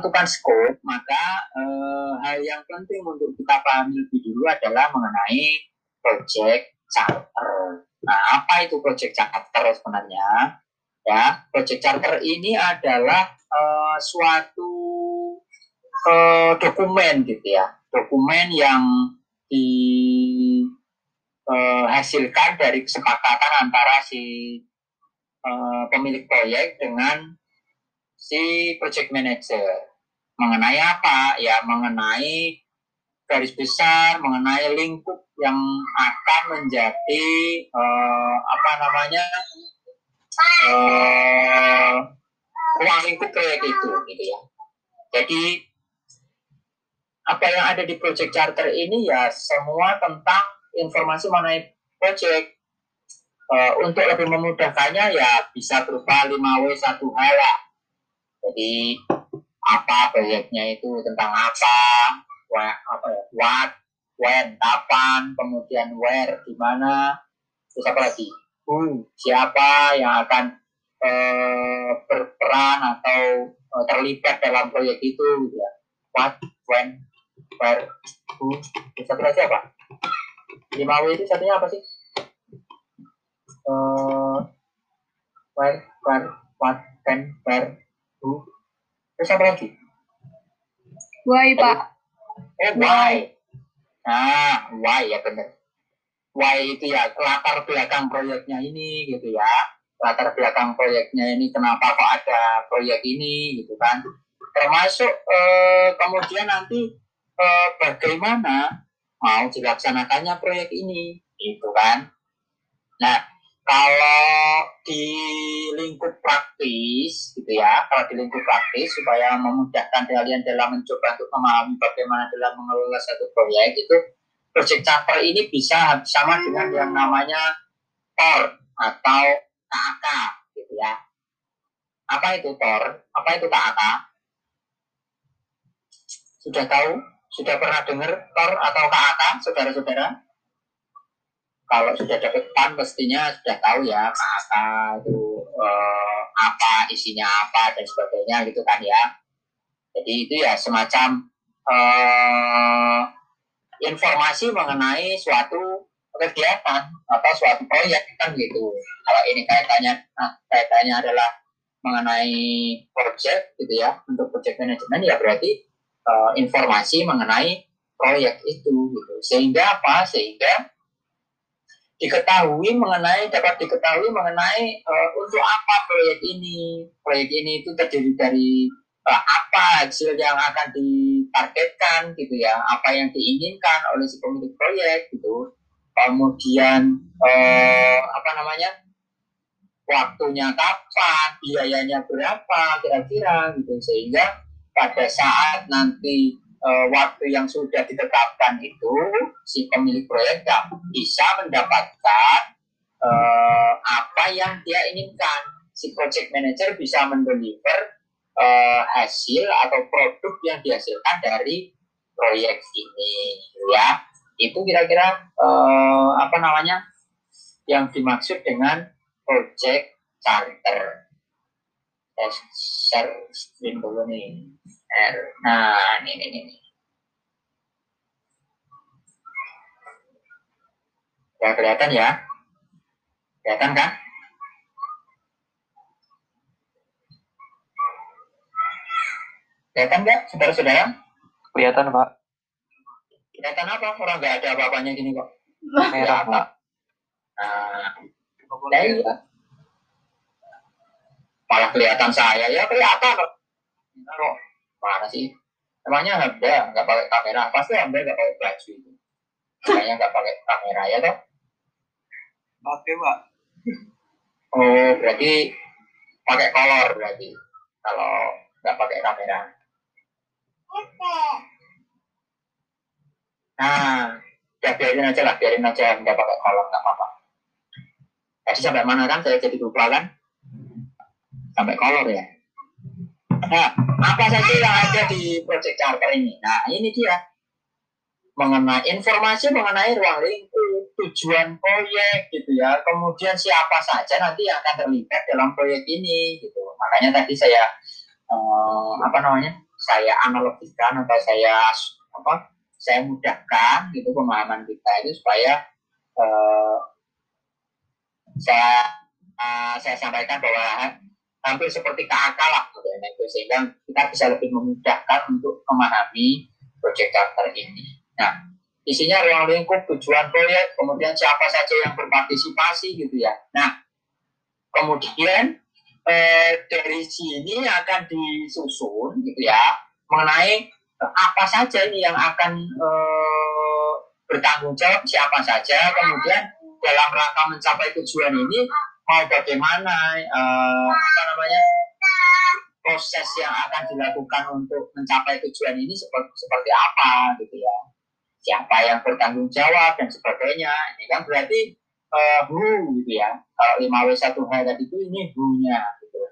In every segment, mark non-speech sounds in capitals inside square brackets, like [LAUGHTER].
menentukan scope, maka eh, hal yang penting untuk kita pahami lebih dulu adalah mengenai project charter. Nah, apa itu project charter sebenarnya? Ya, project charter ini adalah eh, suatu eh, dokumen gitu ya, dokumen yang dihasilkan dari kesepakatan antara si uh, pemilik proyek dengan si project manager mengenai apa? Ya mengenai garis besar mengenai lingkup yang akan menjadi uh, apa namanya uh, ruang lingkup proyek itu gitu ya. Jadi apa yang ada di project charter ini ya semua tentang informasi mengenai project uh, untuk lebih memudahkannya ya bisa berupa 5W 1H lah. Jadi apa proyeknya itu tentang apa what, apa ya, what when kapan kemudian where di mana terus apa lagi? Who siapa yang akan uh, berperan atau uh, terlibat dalam proyek itu gitu ya? What when where who satu lagi apa? Lima W itu satunya apa sih? Uh, where where what when where who terus apa lagi? Why pak? eh why? nah why ya benar why itu ya latar belakang proyeknya ini gitu ya. Latar belakang proyeknya ini kenapa kok ada proyek ini gitu kan. Termasuk eh, kemudian nanti eh, bagaimana mau dilaksanakannya proyek ini gitu kan. Nah kalau di lingkup praktis gitu ya kalau di lingkup praktis supaya memudahkan kalian dalam mencoba untuk memahami bagaimana dalam mengelola satu proyek itu project charter ini bisa sama dengan yang namanya TOR atau KAK gitu ya. Apa itu TOR? Apa itu KAK sudah tahu? Sudah pernah dengar TOR atau KAK saudara-saudara kalau sudah dapat PAN pastinya sudah tahu ya KAK itu eh, apa isinya apa dan sebagainya gitu kan ya. Jadi itu ya semacam eh, informasi mengenai suatu kegiatan atau suatu proyek kan gitu. Kalau ini kaitannya nah, kaitannya adalah mengenai project gitu ya untuk project management ya berarti uh, informasi mengenai proyek itu gitu. Sehingga apa? Sehingga diketahui mengenai dapat diketahui mengenai uh, untuk apa proyek ini. Proyek ini itu terdiri dari uh, apa hasil yang akan ditargetkan gitu ya apa yang diinginkan oleh si pemilik proyek gitu. Kemudian uh, apa namanya waktunya kapan biayanya berapa kira-kira gitu. Sehingga pada saat nanti e, waktu yang sudah ditetapkan itu si pemilik proyek bisa mendapatkan e, apa yang dia inginkan. Si project manager bisa mendeliver e, hasil atau produk yang dihasilkan dari proyek ini ya. Itu kira-kira e, apa namanya yang dimaksud dengan project charter. Dulu nih nah ini ini ini. Ya kelihatan ya? Kelihatan kan? Kelihatan nggak saudara-saudara? Kelihatan, Pak. kelihatan apa? Orang nggak ada apa-apanya gini kok. Merah, Pak. nah nah iya. Malah kelihatan saya. Ya kelihatan kok mana sih. Emangnya Hamda nggak pakai kamera? Pasti Hamda nggak pakai baju itu. Makanya nggak pakai kamera ya toh? Oke, Pak. oh berarti pakai kolor berarti kalau nggak pakai kamera. Nah ya biarin aja lah biarin aja nggak pakai kolor nggak apa-apa. Tadi sampai mana kan saya jadi lupa kan? Sampai kolor ya. Nah, apa saja yang ada di project charter ini? Nah, ini dia mengenai informasi mengenai ruang lingkup, tujuan proyek gitu ya. Kemudian siapa saja nanti yang akan terlibat dalam proyek ini gitu. Makanya tadi saya eh, apa namanya? saya analogikan atau saya apa saya mudahkan gitu pemahaman kita itu supaya uh, saya uh, saya sampaikan bahwa hampir seperti KAK lah modelnya itu sehingga kita bisa lebih memudahkan untuk memahami proyek charter ini. Nah, isinya ruang lingkup, tujuan proyek, kemudian siapa saja yang berpartisipasi gitu ya. Nah, kemudian eh, dari sini akan disusun gitu ya mengenai eh, apa saja ini yang akan eh, bertanggung jawab siapa saja, kemudian dalam rangka mencapai tujuan ini mau bagaimana uh, apa namanya proses yang akan dilakukan untuk mencapai tujuan ini seperti, seperti apa gitu ya? Siapa yang bertanggung jawab dan sebagainya. Ini kan berarti uh, who gitu ya. Kalau 5 w 1 h tadi itu ini who-nya gitu.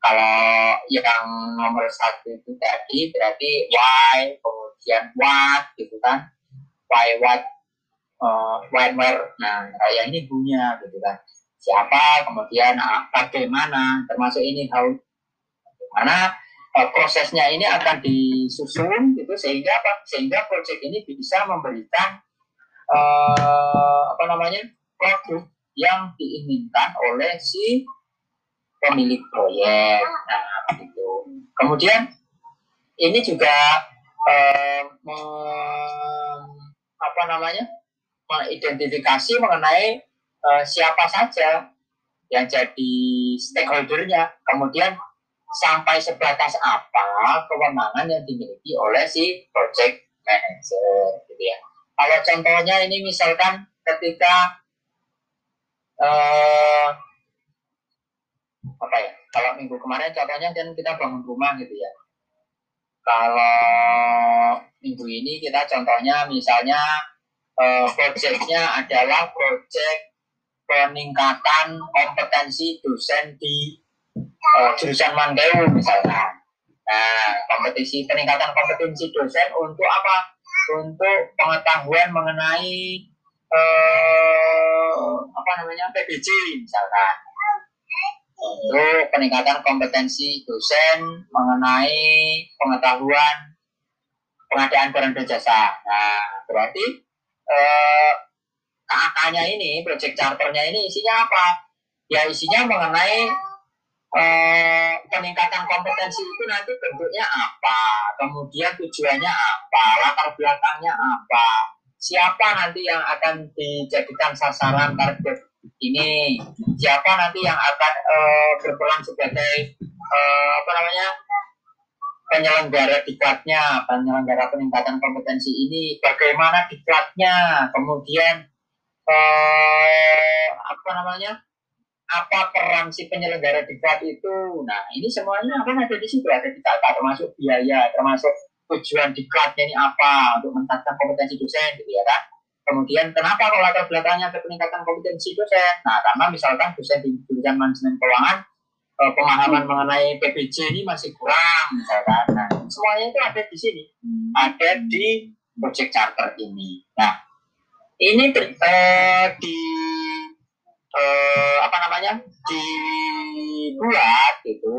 Kalau yang nomor satu itu tadi berarti why kemudian what gitu kan. Why what uh, when where nah yang ini who-nya gitu kan siapa, kemudian uh, bagaimana, termasuk ini how mana uh, prosesnya ini akan disusun gitu sehingga apa? Sehingga proyek ini bisa memberikan uh, apa namanya produk yang diinginkan oleh si pemilik proyek. Nah, gitu. Kemudian ini juga uh, apa namanya mengidentifikasi mengenai uh, siapa saja yang jadi stakeholdernya, kemudian sampai sebatas apa kewenangan yang dimiliki oleh si project manager, gitu ya. Kalau contohnya ini misalkan ketika uh, apa ya? Kalau minggu kemarin contohnya kan kita bangun rumah gitu ya. Kalau minggu ini kita contohnya misalnya uh, projectnya adalah project peningkatan kompetensi dosen di uh, jurusan Mandeu misalnya. Nah, kompetisi peningkatan kompetensi dosen untuk apa? Untuk pengetahuan mengenai uh, apa namanya PBJ misalkan. Untuk peningkatan kompetensi dosen mengenai pengetahuan pengadaan barang dan jasa. Nah, berarti uh, KAK-nya ini, project charternya ini isinya apa? Ya isinya mengenai eh, peningkatan kompetensi itu nanti bentuknya apa, kemudian tujuannya apa, latar belakangnya apa, siapa nanti yang akan dijadikan sasaran target ini, siapa nanti yang akan eh, berperan sebagai eh, apa namanya penyelenggara diklatnya, penyelenggara peningkatan kompetensi ini, bagaimana diklatnya, kemudian eh, apa namanya? Apa peran si penyelenggara diklat itu? Nah ini semuanya akan ada di situ. Ada di data termasuk biaya termasuk tujuan diklatnya ini apa untuk meningkatkan kompetensi dosen gitu ya kan? Kemudian kenapa kalau latar belakangnya ke peningkatan kompetensi dosen? Nah karena misalkan dosen di jurusan manajemen keuangan eh, pemahaman mengenai PPJ ini masih kurang misalkan. Nah semuanya itu ada di sini. Ada di project charter ini. Nah ini ter, uh, di uh, apa namanya dibuat itu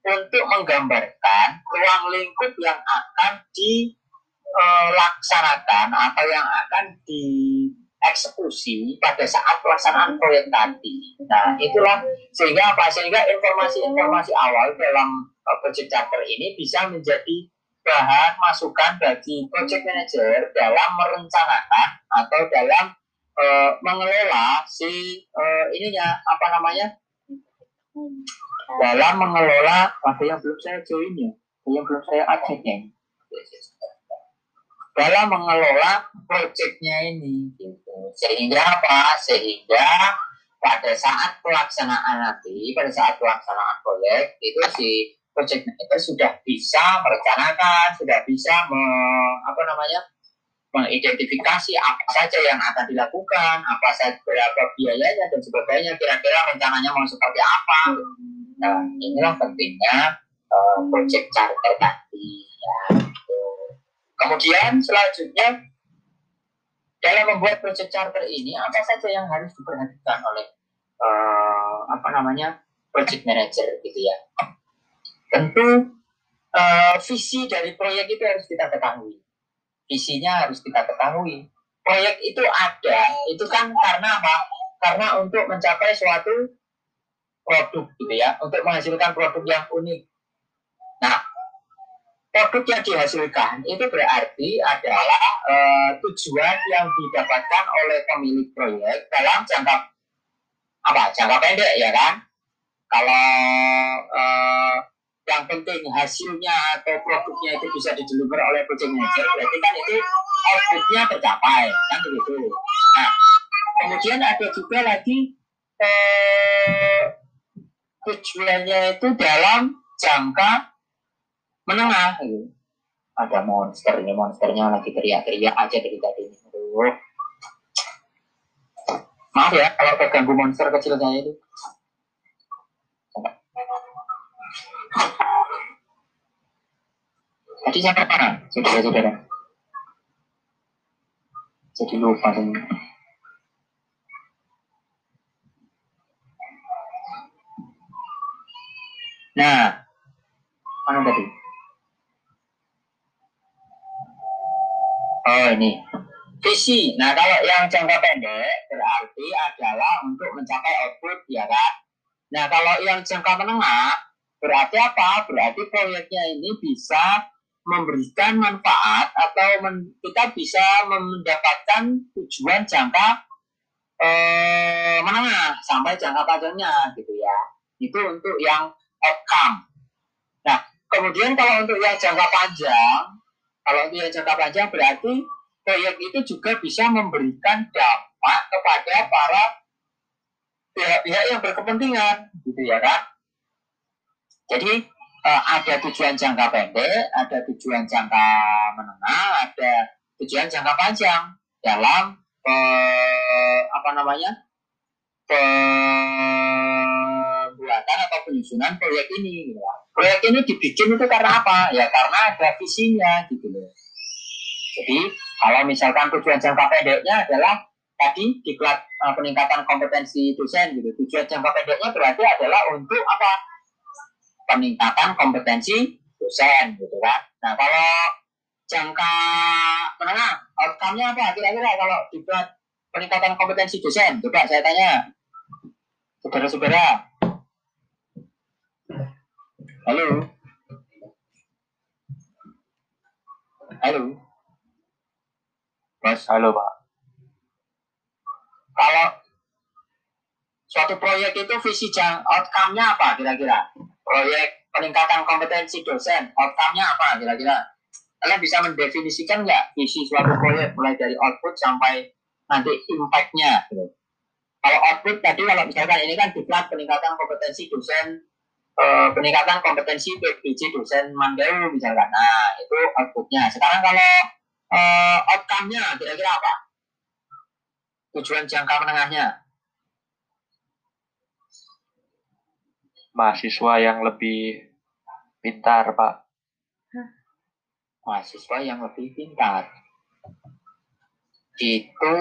untuk menggambarkan ruang lingkup yang akan dilaksanakan eh, atau yang akan dieksekusi pada saat pelaksanaan proyek tadi. Nah, itulah sehingga apa? Sehingga informasi-informasi awal dalam uh, project charter ini bisa menjadi bahan masukan bagi project manager dalam merencanakan atau dalam uh, mengelola si uh, ininya apa namanya? Dalam mengelola ada yang belum saya join ya yang belum saya aceh ya. Dalam mengelola proyeknya ini gitu. sehingga apa? Sehingga pada saat pelaksanaan nanti pada saat pelaksanaan proyek itu si project manager sudah bisa merencanakan, sudah bisa me, apa namanya mengidentifikasi apa saja yang akan dilakukan, apa saja berapa biayanya dan sebagainya, kira-kira rencananya mau seperti apa. Nah, inilah pentingnya uh, project charter tadi. Ya, gitu. Kemudian selanjutnya dalam membuat project charter ini apa saja yang harus diperhatikan oleh uh, apa namanya project manager gitu ya tentu eh, visi dari proyek itu harus kita ketahui. Visinya harus kita ketahui. Proyek itu ada, itu kan karena apa? Karena untuk mencapai suatu produk gitu ya, untuk menghasilkan produk yang unik. Nah, produk yang dihasilkan itu berarti adalah eh, tujuan yang didapatkan oleh pemilik proyek dalam jangka apa? Jangka pendek ya kan? Kalau eh, yang penting hasilnya atau produknya itu bisa dideliver oleh project manager, berarti kan itu outputnya tercapai, kan begitu. Nah, kemudian ada juga lagi eh, tujuannya itu dalam jangka menengah. Gitu. Ada monster ini monsternya lagi teriak-teriak aja dari tadi. Maaf ya kalau terganggu monster kecil saya itu. Tadi sampai mana, saudara-saudara? Jadi lupa semua. Nah, mana tadi? Oh ini, visi. Nah kalau yang jangka pendek berarti adalah untuk mencapai output, ya kan? Nah kalau yang jangka menengah berarti apa? Berarti proyeknya ini bisa memberikan manfaat atau men- kita bisa mendapatkan tujuan jangka eh, menengah sampai jangka panjangnya gitu ya. Itu untuk yang outcome. Nah, kemudian kalau untuk yang jangka panjang, kalau untuk yang jangka panjang berarti proyek itu juga bisa memberikan dampak kepada para pihak-pihak yang berkepentingan, gitu ya kan? Jadi eh, ada tujuan jangka pendek, ada tujuan jangka menengah, ada tujuan jangka panjang dalam eh, apa namanya pembuatan atau penyusunan proyek ini. Gitu. Proyek ini dibikin itu karena apa? Ya karena ada visinya gitu loh. Jadi kalau misalkan tujuan jangka pendeknya adalah tadi diklat eh, peningkatan kompetensi dosen gitu. Tujuan jangka pendeknya berarti adalah untuk apa? Peningkatan kompetensi dosen gitu kan. Nah kalau jangka menengah outcome-nya apa kira-kira kalau dibuat peningkatan kompetensi dosen? Coba saya tanya saudara-saudara. Halo. Halo. Mas, Halo Pak. kalau suatu proyek itu visi jang outcome-nya apa kira-kira? Proyek peningkatan kompetensi dosen, outcome-nya apa kira-kira? Kalian bisa mendefinisikan nggak visi suatu proyek mulai dari output sampai nanti impact-nya? Kalau output tadi kalau misalkan ini kan diklat peningkatan kompetensi dosen, eh, peningkatan kompetensi PBJ dosen Mandau misalkan. Nah itu outputnya. Sekarang kalau eh, outcome-nya kira-kira apa? Tujuan jangka menengahnya? Mahasiswa yang lebih pintar Pak. mahasiswa yang lebih pintar. Itu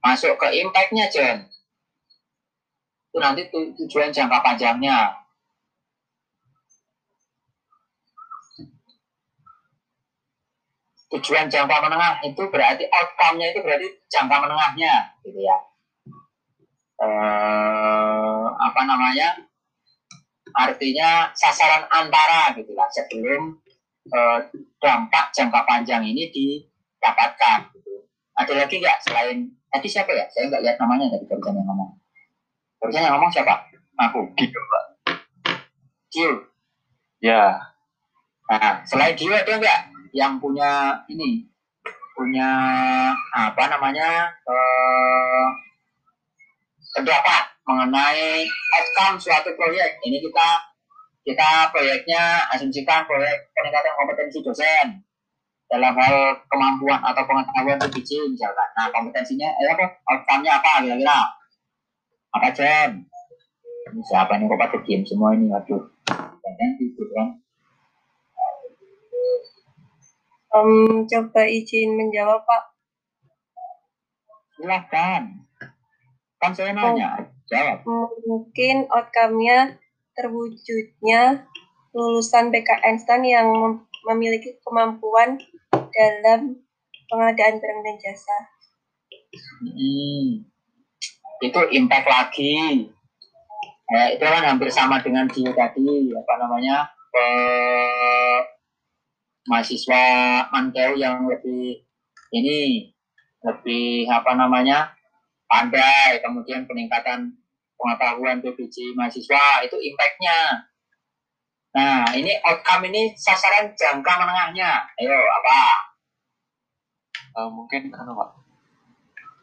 masuk ke impact-nya, Jen. Itu nanti tu- tujuan jangka panjangnya. Tujuan jangka menengah itu berarti outcome-nya itu berarti jangka menengahnya, gitu ya. Eh, apa namanya? Artinya sasaran antara gitu lah sebelum eh, dampak jangka panjang ini didapatkan gitu. Ada lagi nggak selain tadi siapa ya? Saya nggak lihat namanya tadi barusan yang ngomong. Barusan yang ngomong siapa? Aku. Dio Pak. Dio. Ya, Nah, selain Dio ada nggak yang punya ini punya apa namanya eh, pendapat mengenai outcome suatu proyek. Ini kita kita proyeknya asumsikan proyek peningkatan kompetensi dosen dalam hal kemampuan atau pengetahuan PBJ misalkan. Nah kompetensinya, eh apa? Outcome-nya apa kira-kira? Apa Jen? Ini siapa nih kok diem semua ini? Aduh, jangan gitu kan? Em, coba izin menjawab Pak. Silahkan. Kan saya nanya, jawab. Mungkin outcome-nya terwujudnya lulusan BKN STAN yang memiliki kemampuan dalam pengadaan barang dan jasa. Hmm. Itu impact lagi. Ya, itu kan hampir sama dengan di tadi apa namanya eh, mahasiswa Mankeu yang lebih ini lebih apa namanya pandai kemudian peningkatan pengetahuan PBJ mahasiswa itu impactnya. Nah ini outcome ini sasaran jangka menengahnya. Ayo apa? Eh, mungkin kan Pak.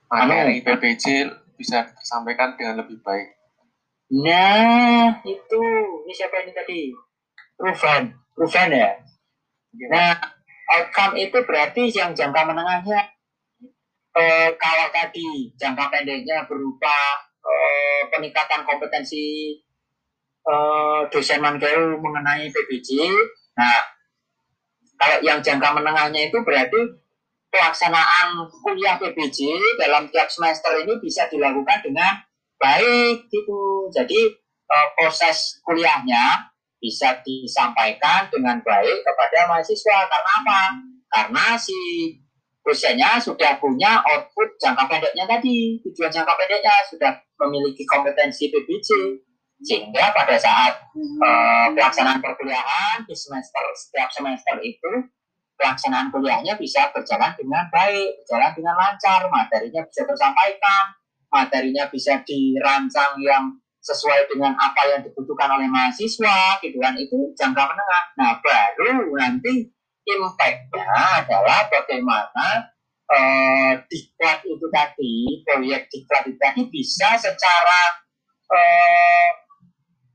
Materi PPJ bisa tersampaikan dengan lebih baik. nah itu. Ini siapa ini tadi? Ruven Ruven ya? Nah, outcome itu berarti yang jangka menengahnya eh, kalau tadi jangka pendeknya berupa eh, peningkatan kompetensi eh, dosen Mankeu mengenai PBJ. Nah, kalau yang jangka menengahnya itu berarti pelaksanaan kuliah PBJ dalam tiap semester ini bisa dilakukan dengan baik gitu. Jadi eh, proses kuliahnya bisa disampaikan dengan baik kepada mahasiswa. Karena apa? Karena si dosennya sudah punya output jangka pendeknya tadi, tujuan jangka pendeknya sudah memiliki kompetensi PBJ. Sehingga pada saat eh, pelaksanaan perkuliahan di semester setiap semester itu pelaksanaan kuliahnya bisa berjalan dengan baik, berjalan dengan lancar, materinya bisa tersampaikan, materinya bisa dirancang yang sesuai dengan apa yang dibutuhkan oleh mahasiswa gitu kan. Itu jangka menengah. Nah baru nanti impactnya adalah bagaimana eh, diklat itu tadi proyek diklat itu tadi bisa secara eh,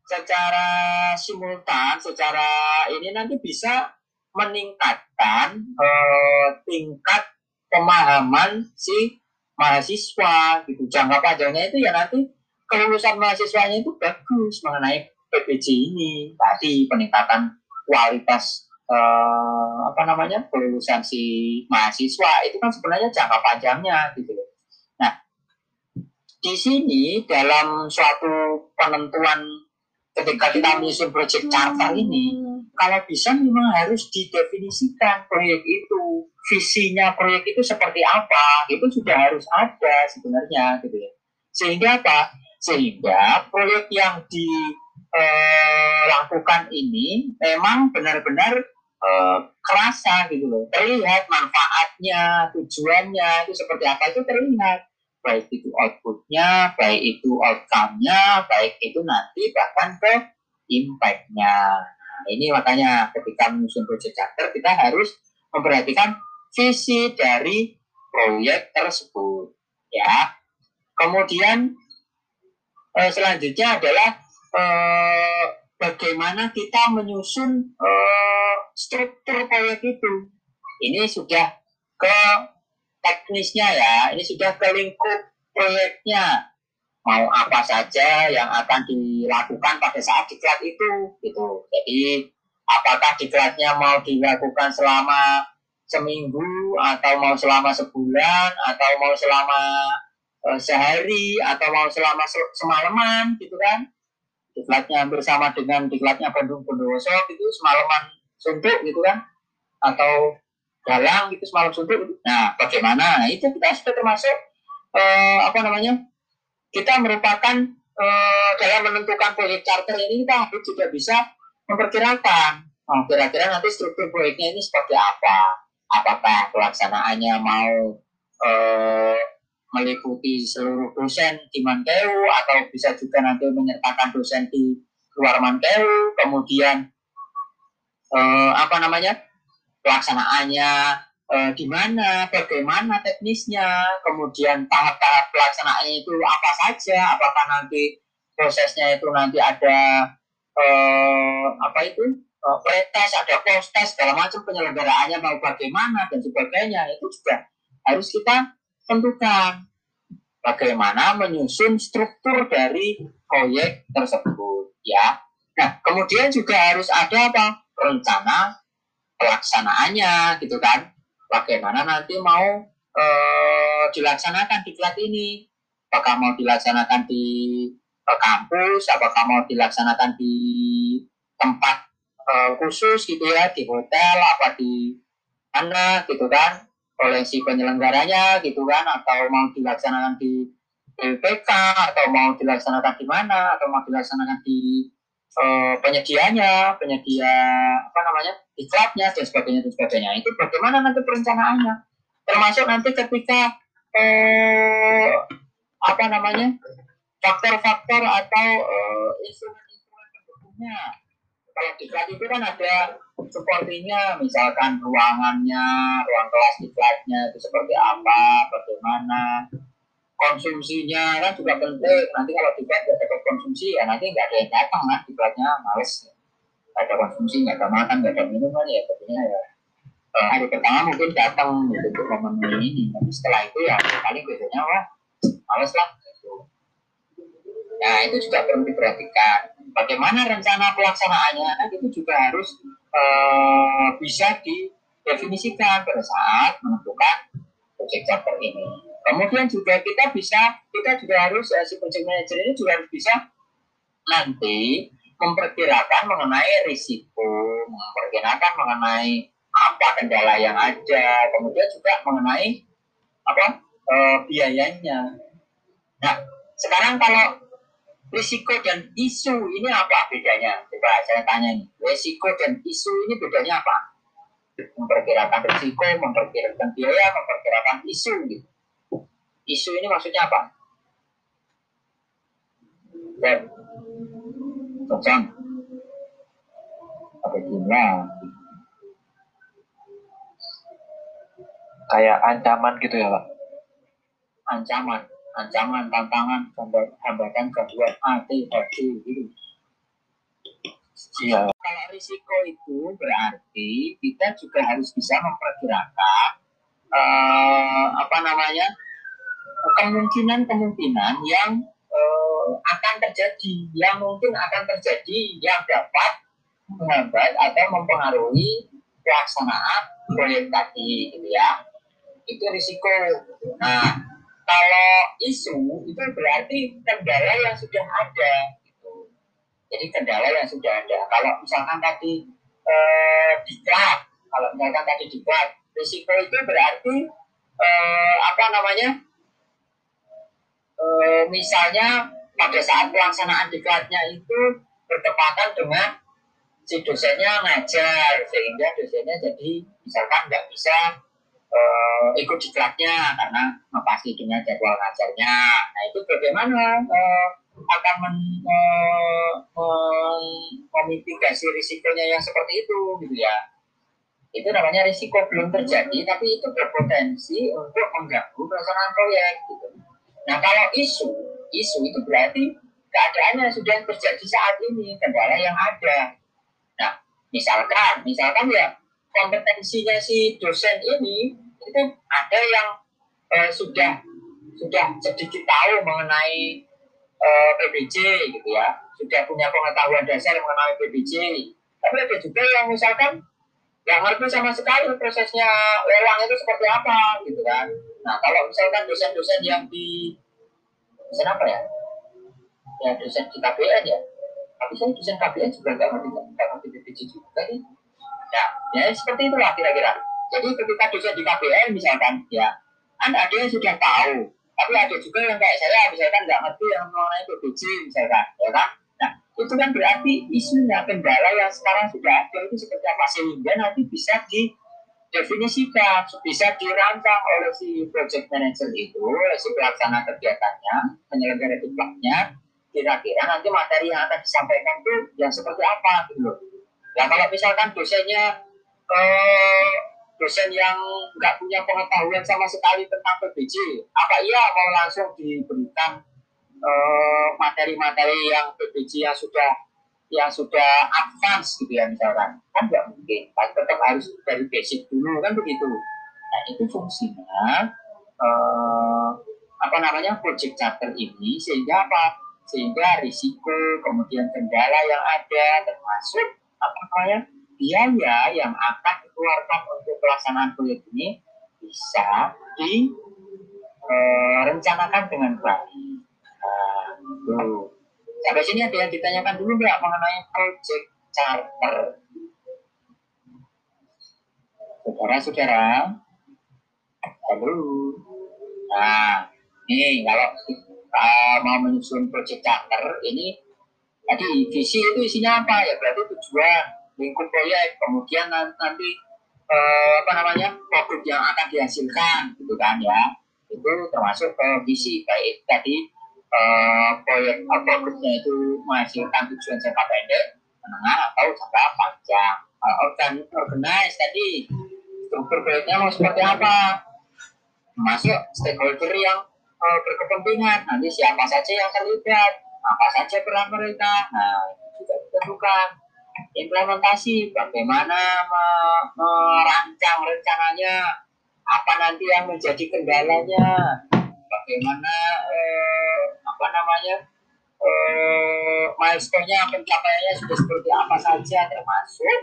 secara simultan secara ini nanti bisa meningkatkan eh, tingkat pemahaman si mahasiswa gitu. Jangka panjangnya itu ya nanti kelulusan mahasiswanya itu bagus mengenai PPJ ini tadi peningkatan kualitas eh, apa namanya kelulusan si mahasiswa itu kan sebenarnya jangka panjangnya gitu loh. Nah di sini dalam suatu penentuan ketika kita menyusun project charter ini kalau bisa memang harus didefinisikan proyek itu visinya proyek itu seperti apa itu sudah harus ada sebenarnya gitu ya sehingga apa sehingga proyek yang dilakukan ini memang benar-benar eh, kerasa gitu loh. Terlihat manfaatnya tujuannya itu seperti apa itu terlihat. Baik itu outputnya baik itu outcome-nya baik itu nanti bahkan ke impact-nya. Nah, ini makanya ketika menyusun project charter kita harus memperhatikan visi dari proyek tersebut ya. Kemudian eh, selanjutnya adalah eh, bagaimana kita menyusun eh, struktur proyek itu. Ini sudah ke teknisnya ya, ini sudah ke lingkup proyeknya. Mau apa saja yang akan dilakukan pada saat diklat itu, gitu. Jadi apakah diklatnya mau dilakukan selama seminggu atau mau selama sebulan atau mau selama eh, sehari atau mau selama se- semalaman gitu kan diklatnya hampir sama dengan diklatnya Bandung Bondowoso gitu semalaman suntuk gitu kan? Atau dalang gitu semalam suntuk gitu. nah bagaimana? Nah, itu kita sudah termasuk eh, apa namanya? Kita merupakan eh, dalam menentukan proyek charter ini kita harus juga bisa memperkirakan oh, kira-kira nanti struktur proyeknya ini seperti apa? Apakah pelaksanaannya mau eh, meliputi seluruh dosen di Mankeu atau bisa juga nanti menyertakan dosen di luar Mankeu kemudian eh, apa namanya pelaksanaannya eh, di mana bagaimana teknisnya kemudian tahap-tahap pelaksanaannya itu apa saja apakah nanti prosesnya itu nanti ada eh, apa itu eh, pretest ada post test segala macam penyelenggaraannya mau bagaimana dan sebagainya itu juga harus kita tentukan bagaimana menyusun struktur dari proyek tersebut ya. Nah, kemudian juga harus ada apa? rencana pelaksanaannya gitu kan. Bagaimana nanti mau eh, dilaksanakan diklat ini? Apakah mau dilaksanakan di eh, kampus, apakah mau dilaksanakan di tempat uh, khusus gitu ya di hotel apa di mana gitu kan oleh si penyelenggaranya gitu kan atau mau dilaksanakan di LPK atau mau dilaksanakan di mana atau mau dilaksanakan di uh, penyedianya penyedia apa namanya di dan sebagainya dan sebagainya. Itu bagaimana nanti perencanaannya? Termasuk nanti ketika eh, apa namanya faktor-faktor atau uh, instrumen-instrumen pendukungnya kalau di kelas itu kan ada supportingnya misalkan ruangannya ruang kelas di kelasnya itu seperti apa bagaimana konsumsinya kan juga penting. Nanti kalau di kelas nggak ada konsumsi ya nanti nggak ada yang datang lah di kelasnya males. Ada konsumsi nggak ada makan nggak ada minuman ya tentunya ya eh, hari pertama mungkin datang gitu untuk memenuhi ini. Tapi setelah itu ya paling biasanya wah males lah gitu. nah itu juga perlu diperhatikan bagaimana rencana pelaksanaannya nah, itu juga harus uh, bisa didefinisikan pada saat menentukan project charter ini. Kemudian juga kita bisa, kita juga harus, uh, si project manager ini juga harus bisa nanti memperkirakan mengenai risiko, memperkirakan mengenai apa kendala yang ada, kemudian juga mengenai apa uh, biayanya. Nah, sekarang kalau risiko dan isu ini apa bedanya? Coba saya tanya nih, risiko dan isu ini bedanya apa? Memperkirakan risiko, memperkirakan biaya, memperkirakan isu gitu. Isu ini maksudnya apa? Dan, Cocok. Apa jumlah? Kayak ancaman gitu ya Pak? Ancaman ancaman, tantangan, hambatan, gangguan, mati, hati, gitu. Iya. Kalau risiko itu berarti kita juga harus bisa memperkirakan uh, apa namanya kemungkinan-kemungkinan yang uh, akan terjadi, yang mungkin akan terjadi, yang dapat menghambat atau mempengaruhi pelaksanaan proyek tadi, gitu ya. Itu risiko. Nah, kalau isu itu berarti kendala yang sudah ada gitu. Jadi kendala yang sudah ada. Kalau misalkan tadi eh, diklat, kalau misalkan tadi diklat, risiko itu berarti eh, apa namanya? Eh, misalnya pada saat pelaksanaan diklatnya itu bertepatan dengan si dosennya ngajar sehingga dosennya jadi misalkan nggak bisa uh, ikut diklatnya karena pasti dengan jadwal ngajarnya. Nah itu bagaimana uh, akan men, uh, men, memitigasi risikonya yang seperti itu gitu ya. Itu namanya risiko belum terjadi tapi itu berpotensi untuk mengganggu pelaksanaan proyek gitu. Nah kalau isu, isu itu berarti keadaannya sudah terjadi saat ini, kendala yang ada. Nah, misalkan, misalkan ya kompetensinya si dosen ini itu ada yang uh, sudah sudah sedikit tahu mengenai eh, PBJ gitu ya, sudah punya pengetahuan dasar mengenai PBJ. Tapi ada juga yang misalkan yang ngerti sama sekali prosesnya lelang itu seperti apa gitu kan. Nah kalau misalkan dosen-dosen yang di dosen apa ya? Ya dosen di KPN ya. Tapi saya dosen KPN juga nggak ngerti nggak ngerti PBJ juga nih. Ya, ya seperti itulah kira-kira. Jadi ketika dosen di KPN misalkan ya, kan ada yang sudah tahu, tapi ada juga yang kayak saya misalkan nggak ngerti yang mengenai PBJ misalkan, ya kan? Nah itu kan berarti isunya kendala yang sekarang sudah ada itu seperti apa sehingga nanti bisa didefinisikan, bisa dirancang oleh si project manager itu, oleh si pelaksana kegiatannya, penyelenggara diklatnya, kira-kira nanti materi yang akan disampaikan itu yang seperti apa gitu. Nah kalau misalkan dosennya eh, dosen yang nggak punya pengetahuan sama sekali tentang PBJ, apa iya mau langsung diberikan eh, materi-materi yang PBJ yang sudah yang sudah advance gitu ya misalkan? Kan nggak mungkin kan tetap harus dari basic dulu kan begitu? Nah itu fungsinya uh, apa namanya project charter ini sehingga apa? Sehingga risiko kemudian kendala yang ada termasuk apa namanya biaya yang akan dikeluarkan untuk pelaksanaan proyek ini bisa direncanakan eh, dengan baik. Nah, Sampai sini ada yang ditanyakan dulu nggak mengenai project charter? Saudara-saudara, halo. Nah, nih kalau uh, mau menyusun project charter ini tadi visi itu isinya apa? Ya berarti tujuan lingkup proyek kemudian nanti uh, apa namanya produk yang akan dihasilkan gitu kan ya. Itu termasuk ke visi baik tadi uh, proyek uh, produknya itu menghasilkan tujuan jangka pendek menengah atau jangka panjang. Uh, organ organize tadi struktur proyeknya mau seperti apa? Masuk stakeholder yang uh, berkepentingan. Nanti siapa saja yang terlibat apa saja peran mereka? Nah juga ditentukan implementasi bagaimana merancang rencananya apa nanti yang menjadi kendalanya bagaimana eh, apa namanya eh, milestone-nya pencapaiannya sudah seperti apa saja termasuk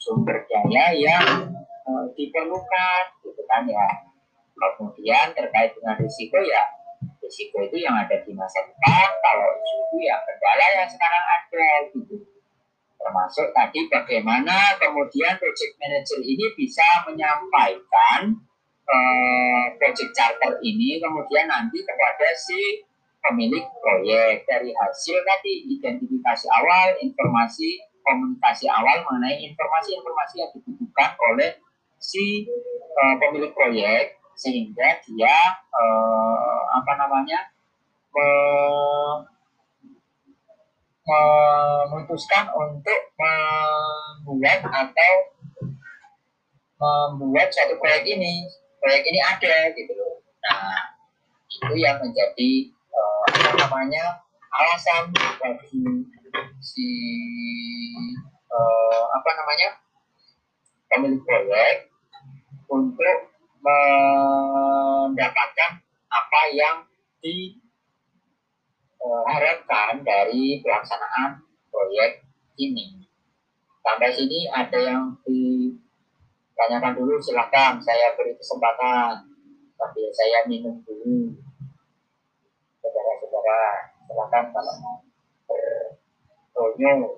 sumber daya yang eh, diperlukan gitu kan ya. Kemudian terkait dengan risiko ya risiko itu yang ada di masa depan kalau isu itu ya kendala yang sekarang ada gitu. Termasuk tadi bagaimana kemudian project manager ini bisa menyampaikan uh, project charter ini kemudian nanti kepada si pemilik proyek. Dari hasil tadi identifikasi awal informasi komunikasi awal mengenai informasi-informasi yang dibutuhkan oleh si uh, pemilik proyek sehingga dia uh, apa namanya memutuskan untuk membuat atau membuat suatu proyek ini. Proyek ini ada gitu loh. Nah itu yang menjadi uh, apa namanya alasan bagi si uh, apa namanya pemilik proyek untuk mendapatkan apa yang diharapkan dari pelaksanaan proyek ini. Sampai sini ada yang di Tanyakan dulu silakan, saya beri kesempatan sambil saya minum dulu. Saudara-saudara, silakan kalau mau bertanya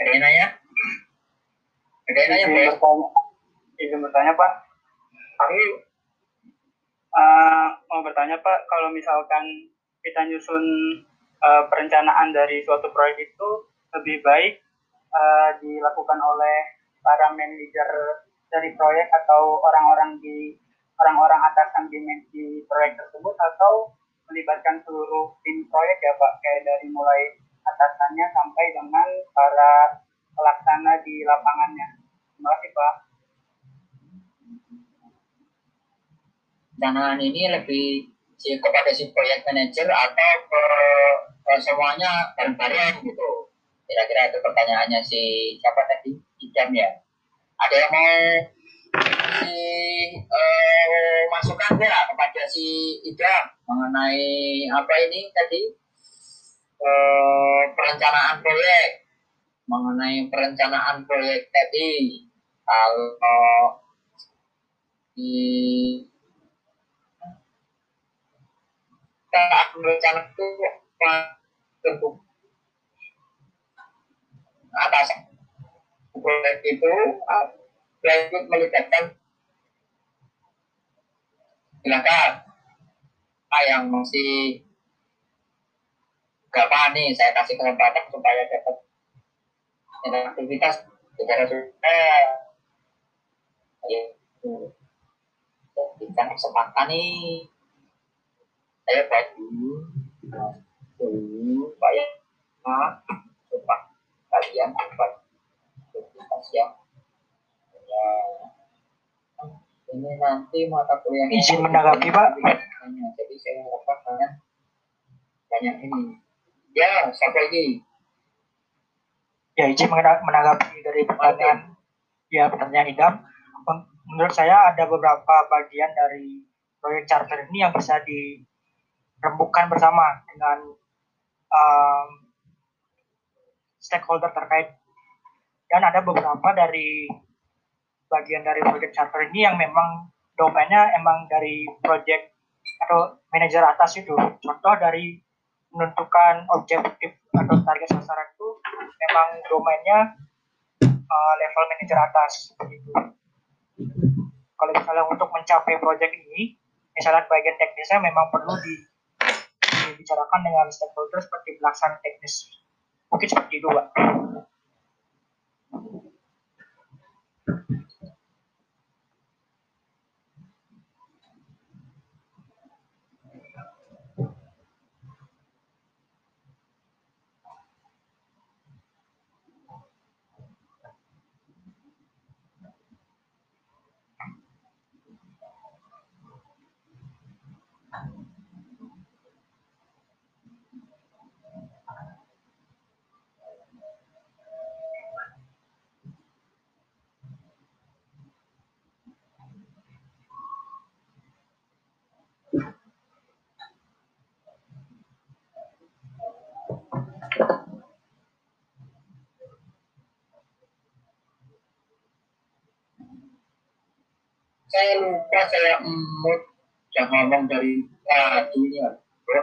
Ada yang nanya? Ada yang nanya, Pak? Izin bertanya, Pak. Uh, mau bertanya, Pak, kalau misalkan kita nyusun uh, perencanaan dari suatu proyek itu lebih baik uh, dilakukan oleh para manajer dari proyek atau orang-orang di orang-orang atasan di, di proyek tersebut atau melibatkan seluruh tim proyek ya Pak kayak dari mulai atasannya sampai dengan para pelaksana di lapangannya. Terima kasih Pak. Danaan ini lebih kepada si proyek manager atau ke, ke semuanya bareng-bareng gitu. Kira-kira itu pertanyaannya si siapa tadi? Idam ya. Ada yang mau si uh, masukan ya kepada si Idam mengenai apa ini tadi eh, perencanaan proyek. Mengenai perencanaan proyek tadi kalau di saat berencana itu tentu atas proyek itu proyek melibatkan silakan. Yang masih gak paham nih saya kasih kesempatan supaya dapat aktivitas secara sudah ya berikan kesempatan nih. Saya buat dulu dulu supaya supaya kalian dapat aktivitas yang ya. Ini nanti mata kuliah izin menanggapi pak. Jadi saya harapkan kalian banyak ini Ya, siapa lagi? Ya, izin menanggapi dari pertanyaan Ya, pertanyaan Idam. Menurut saya ada beberapa bagian dari proyek charter ini yang bisa dirembukan bersama dengan um, stakeholder terkait. Dan ada beberapa dari bagian dari proyek charter ini yang memang domainnya emang dari proyek atau manajer atas itu. Contoh dari menentukan objektif atau target sasaran itu memang domainnya uh, level manajer atas. Gitu. Kalau misalnya untuk mencapai proyek ini, misalnya bagian teknisnya memang perlu di, dibicarakan dengan stakeholder seperti pelaksana teknis. Mungkin seperti itu, Pak. Saya lupa saya emut yang ngomong dari lagunya bro.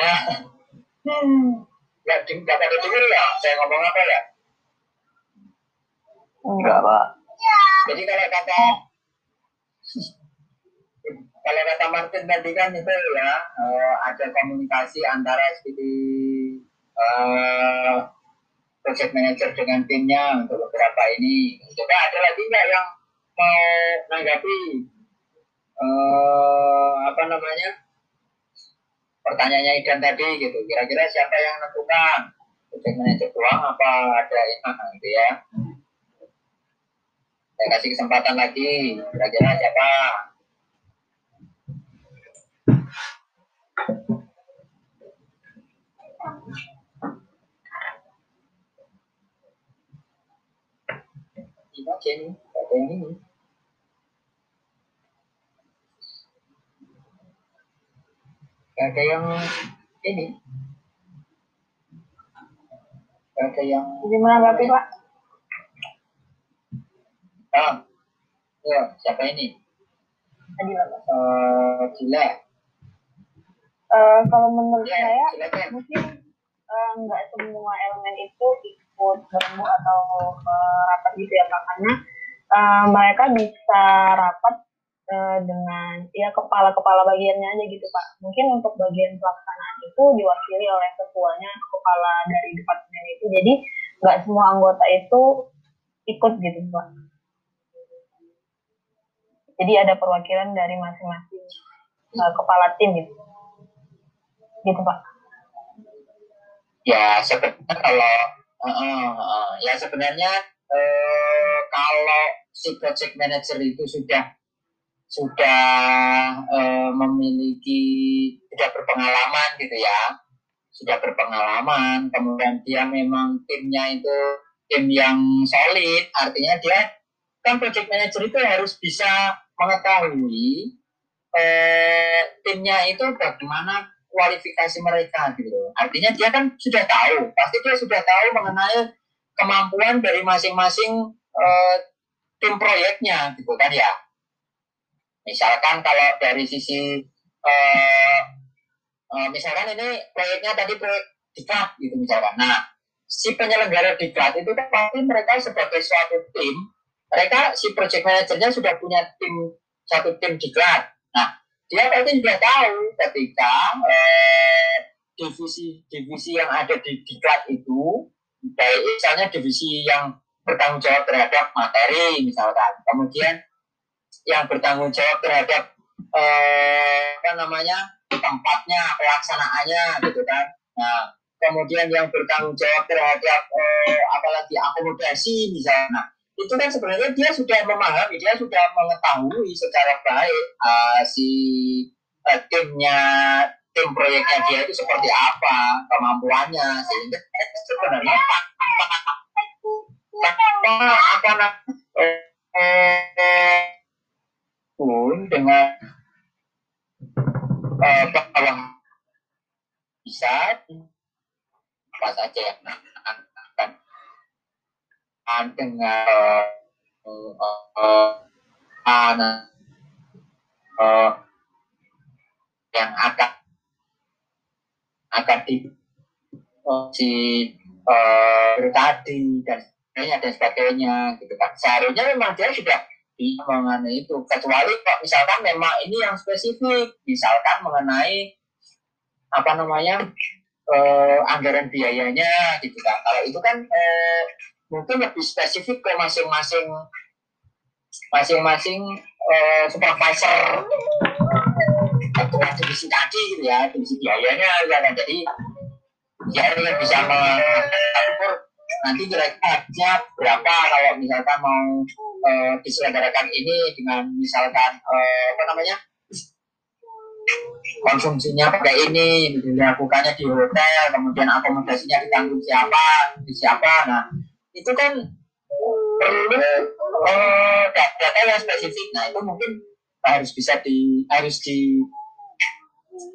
Nah hmm. Ya nggak pada denger ya? Saya ngomong apa ya? Enggak, Pak. jadi kalau kata kalau kata Martin tadi kan itu ya uh, ada komunikasi antara seperti uh, project manager dengan timnya untuk beberapa ini. Coba ada lagi nggak yang mau menanggapi uh, apa namanya pertanyaannya Idan tadi gitu. Kira-kira siapa yang menentukan project manager doang apa ada yang gitu ya? Saya kasih kesempatan lagi. Kira-kira siapa? Ini aja nih ada yang ini. Gak ada yang ini. Gak ada yang Jadi menanggapi, Pak? ah ya siapa ini? Tadi, Pak. uh, gila. Eh, kalau menurut ya saya, silakan mungkin eh, nggak semua elemen itu ikut berembuk atau eh, rapat gitu ya Pak karena eh, mereka bisa rapat eh, dengan ya kepala-kepala bagiannya aja gitu Pak mungkin untuk bagian pelaksanaan itu diwakili oleh ketuanya kepala dari departemen itu. Jadi nggak semua anggota itu ikut gitu Pak jadi ada perwakilan dari masing-masing eh, kepala tim gitu. Gitu Pak ya sebenarnya kalau uh, uh, ya sebenarnya uh, kalau si project manager itu sudah sudah uh, memiliki sudah berpengalaman gitu ya sudah berpengalaman kemudian dia memang timnya itu tim yang solid artinya dia kan project manager itu harus bisa mengetahui eh, timnya itu bagaimana kualifikasi mereka gitu. Artinya dia kan sudah tahu, pasti dia sudah tahu mengenai kemampuan dari masing-masing uh, tim proyeknya gitu kan ya. Misalkan kalau dari sisi uh, uh, misalkan ini proyeknya tadi proyek diklat gitu misalkan. Nah, si penyelenggara diklat itu kan pasti mereka sebagai suatu tim, mereka si project manajernya sudah punya tim satu tim diklat. Dia pasti sudah tahu. Ketika eh, divisi divisi yang ada di diklat itu baik misalnya divisi yang bertanggung jawab terhadap materi misalkan. Kemudian yang bertanggung jawab terhadap eh, apa namanya tempatnya pelaksanaannya gitu kan. Nah kemudian yang bertanggung jawab terhadap eh, apalagi akomodasi misalnya itu kan sebenarnya dia sudah memahami, dia sudah mengetahui secara baik uh, si uh, timnya, tim proyeknya dia itu seperti apa kemampuannya sehingga sebenarnya apa apa eh, eh, pun dengan eh, bahwa bisa apa saja yang akan dengan uh, uh, uh, uh, yang akan akan di si uh, tadi dan sebagainya dan sebagainya gitu kan. Seharusnya memang dia sudah mengenai itu kecuali kok misalkan memang ini yang spesifik misalkan mengenai apa namanya anggaran biayanya gitu kan. Kalau itu kan mungkin lebih spesifik ke masing-masing masing-masing uh, supervisor. Atau divisi tadi ya divisi biayanya ya kan. Jadi ya ini bisa mengatur nanti kira-kira berapa kalau misalkan mau uh, diselenggarakan ini dengan misalkan uh, apa namanya konsumsinya pakai ini dilakukannya di hotel kemudian akomodasinya ditanggung siapa di siapa. Nah itu kan perlu uh, data yang spesifik. Nah itu mungkin harus bisa di harus di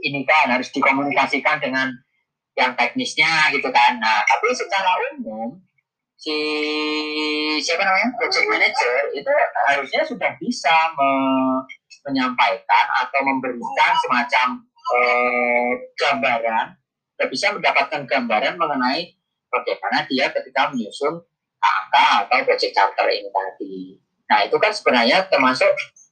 ini kan harus dikomunikasikan dengan yang teknisnya gitu kan. Nah tapi secara umum si siapa namanya? Project manager itu harusnya sudah bisa me, menyampaikan atau memberikan semacam eh, gambaran bisa mendapatkan gambaran mengenai bagaimana dia ketika menyusun angka atau project charter ini tadi. Nah itu kan sebenarnya termasuk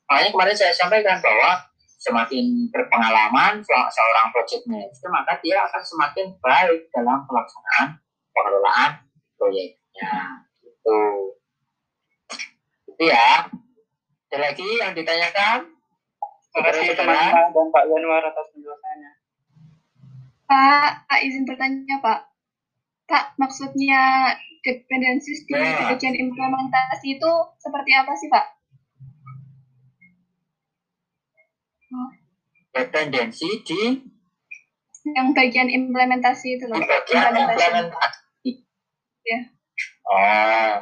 makanya kemarin saya sampaikan bahwa semakin berpengalaman seorang project manager maka dia akan semakin baik dalam pelaksanaan pengelolaan proyeknya. Itu. Itu ya. Ada lagi yang ditanyakan? Terima kasih teman-teman dan Pak Januar atas penjelasannya. Pak, Pak izin bertanya Pak. Pak, maksudnya dependensi di Ya. bagian implementasi itu seperti apa sih, Pak? Dependensi di Yang bagian implementasi itu loh. di bagian implementasi. Ya. Oh.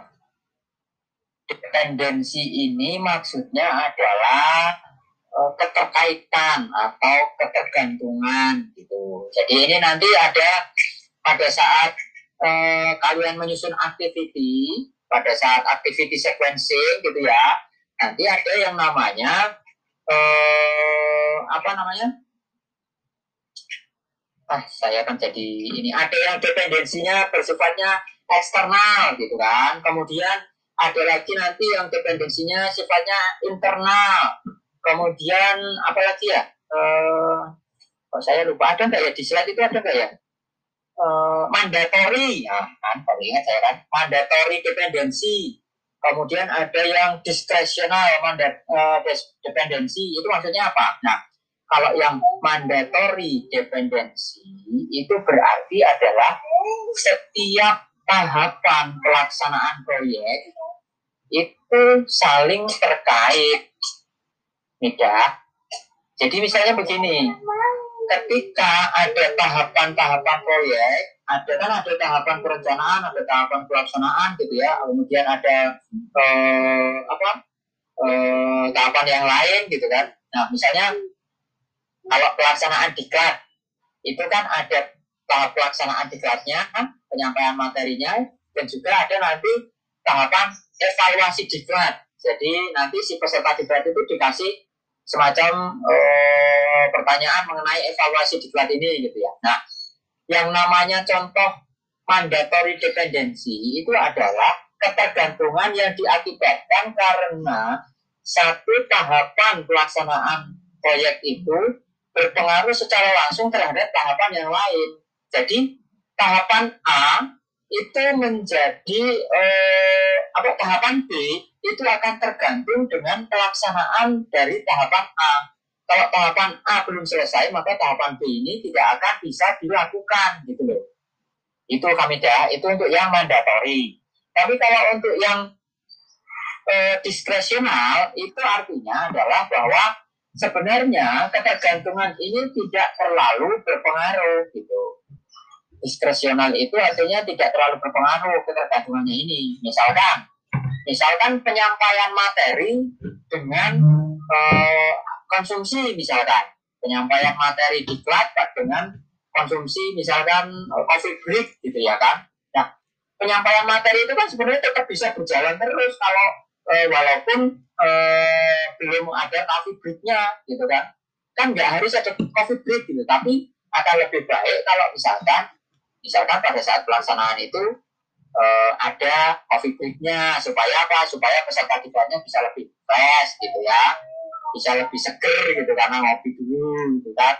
Dependensi ini maksudnya adalah eh, keterkaitan atau ketergantungan gitu. Jadi ini nanti ada pada saat eh, kalian menyusun activity, pada saat activity sequencing gitu ya, nanti ada yang namanya eh, apa namanya? Ah, saya akan jadi ini ada yang dependensinya bersifatnya eksternal gitu kan. Kemudian ada lagi nanti yang dependensinya sifatnya internal. Kemudian apa lagi ya? Eh, kok saya lupa ada nggak ya di slide itu ada nggak ya? Eh, mandatory, ya, kan? Baru ingat saya kan, mandatory dependensi. Kemudian ada yang discretional mandat eh, dependensi. Itu maksudnya apa? Nah, kalau yang mandatory dependensi itu berarti adalah setiap tahapan pelaksanaan proyek itu saling terkait. Tidak. Jadi misalnya begini, ketika ada tahapan-tahapan proyek, ada kan ada tahapan perencanaan, ada tahapan pelaksanaan gitu ya, kemudian ada eh, apa eh, tahapan yang lain gitu kan. Nah misalnya kalau pelaksanaan diklat itu kan ada tahap pelaksanaan diklatnya, penyampaian materinya, dan juga ada nanti tahapan evaluasi diklat. Jadi nanti si peserta diklat itu dikasih semacam eh, pertanyaan mengenai evaluasi diklat ini gitu ya. Nah, yang namanya contoh mandatory dependency itu adalah ketergantungan yang diakibatkan karena satu tahapan pelaksanaan proyek itu berpengaruh secara langsung terhadap tahapan yang lain. Jadi tahapan A itu menjadi eh, apa tahapan B itu akan tergantung dengan pelaksanaan dari tahapan A. Kalau tahapan A belum selesai, maka tahapan B ini tidak akan bisa dilakukan gitu loh. Itu kami dah, itu untuk yang mandatori. Tapi kalau untuk yang eh, diskresional itu artinya adalah bahwa sebenarnya ketergantungan ini tidak terlalu berpengaruh gitu. Diskresional itu artinya tidak terlalu berpengaruh ketergantungannya ini. Misalkan misalkan penyampaian materi dengan eh, konsumsi misalkan. Penyampaian materi di kelas dengan konsumsi misalkan eh, coffee break gitu ya kan? Nah penyampaian materi itu kan sebenarnya tetap bisa berjalan terus kalau eh, walaupun eh, belum ada coffee breaknya gitu kan. Kan nggak harus ada coffee break gitu tapi akan lebih baik kalau misalkan misalkan pada saat pelaksanaan itu eh, ada coffee breaknya supaya apa? Supaya peserta didiknya bisa lebih fresh gitu ya. Bisa lebih seger gitu karena ngopi dulu gitu kan.